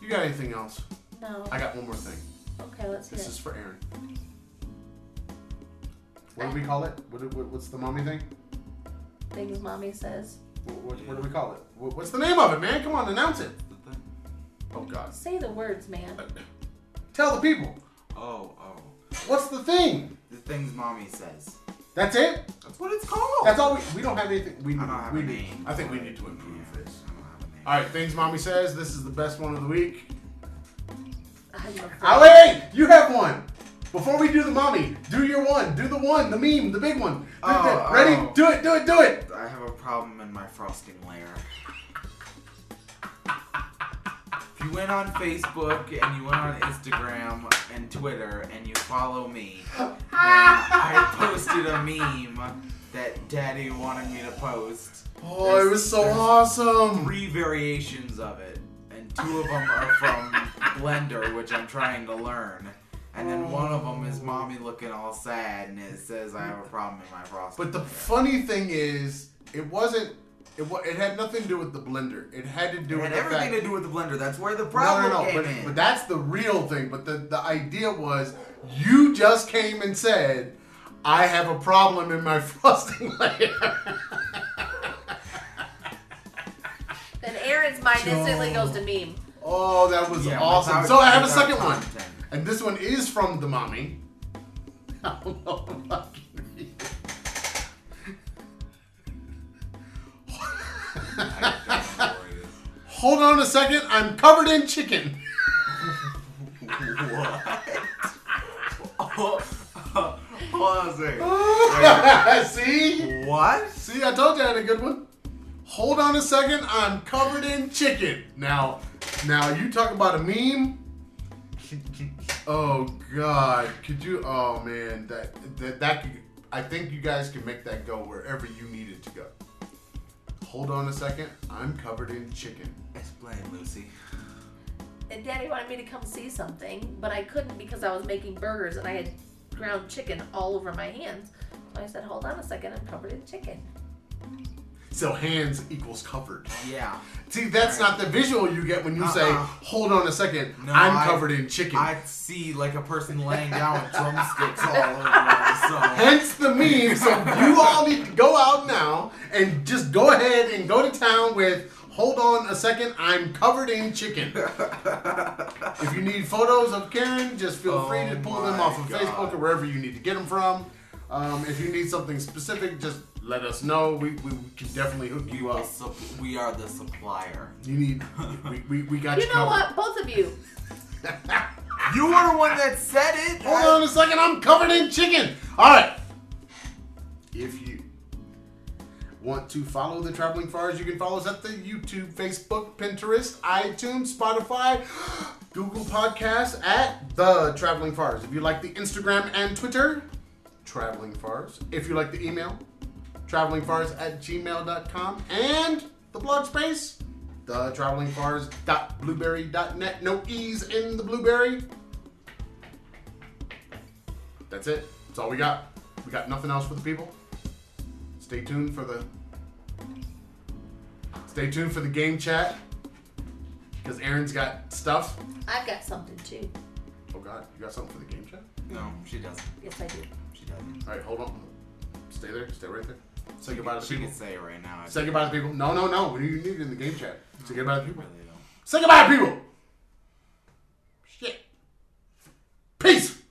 You got anything else? No. I got one more thing. Okay, let's This it. is for Aaron. What do we call it? What, what, what's the mommy thing? Things mommy says. What, what, what do we call it? What, what's the name of it, man? Come on, announce it. The thing. Oh God. Say the words, man. Uh, tell the people. Oh, oh. What's the thing? The things mommy says. That's it? That's what it's called. That's all we we don't have anything we I don't have we a need- name. I think we need to improve Yeah, this. I don't have a name. Alright, things mommy says. This is the best one of the week. I'm afraid. Wait, you have one. Before we do the mommy, do your one. Do the one, the meme, the big one. Do Oh, it. Ready? oh. Do it, do it, do it. I have a problem in my frosting layer. If you went on Facebook and you went on Instagram and Twitter and you follow me, then I [laughs] posted a meme that Daddy wanted me to post. Oh, it was so There's awesome. Three variations of it, and two of them are from Blender, which I'm trying to learn. And then one of them is mommy looking all sad, and it says I have a problem in my frosting. But the layer." funny thing is, it wasn't. It, wa- it had nothing to do with the blender. It had to do It with had the everything fact. to do with the blender. That's where the no, problem no, no. came But, in. but that's the real thing. But the, the idea was, you just came and said, I have a problem in my [laughs] frosting layer. Then Aaron's mind instantly goes to meme. oh, that was Yeah, awesome. without- So I have a without second one. content. And this one is from the mommy. [laughs] [laughs] I don't know if I can read it. I don't know where it is. Hold on a second. I'm covered in chicken. [laughs] What? Oh, hold on a second. See? What? See, I told you I had a good one. Hold on a second. I'm covered in chicken. Now, now you talk about a meme. Oh God, could you? Oh man, that that that could, I think you guys can make that go wherever you need it to go. Hold on a second. I'm covered in chicken. Explain, Lucy. And Daddy wanted me to come see something, but I couldn't because I was making burgers and I had ground chicken all over my hands. So I said, "Hold on a second, I'm covered in chicken." So hands equals covered. Yeah. See, that's not the visual you get when you say, Uh-uh. "Hold on a second, No, I'm I- covered in chicken." I see like a person laying down with drumsticks all over. So Hence the meme. So you all need to go out now and just go ahead and go to town with. Hold on a second, I'm covered in chicken. if you need photos of Karen, just feel Oh free to pull them off of God. Facebook or wherever you need to get them from. Um, if you need something specific, just let us know. We, we can definitely hook you you are up. sup- we are the supplier. You need, we, we, we got you, You know covered. what? Both of you. [laughs] You were the one that said it. Hold on a second, I'm covered in chicken. All right. If you want to follow the Traveling Fars, you can follow us at the YouTube, Facebook, Pinterest, iTunes, Spotify, [gasps] Google Podcasts at the Traveling Fars. If you like the Instagram and Twitter, Traveling Fars. If you like the email, travelingfars at gmail.com and the blog space, the travelingfars.blubrry.net. No E's in the Blubrry. That's it. That's all we got. We got nothing else for the people. Stay tuned for the. Stay tuned for the game chat. Because Aaron's got stuff. I've got something too. Oh God, you got something for the game chat? No, she doesn't. Yes, I do. She doesn't. All right, hold on. Stay there. Stay right there. Say goodbye to the people. say it right now. Say goodbye to the people. No, no, no. You need in the game chat. Say goodbye to the people. really don't. Say goodbye to people. Shit. Peace.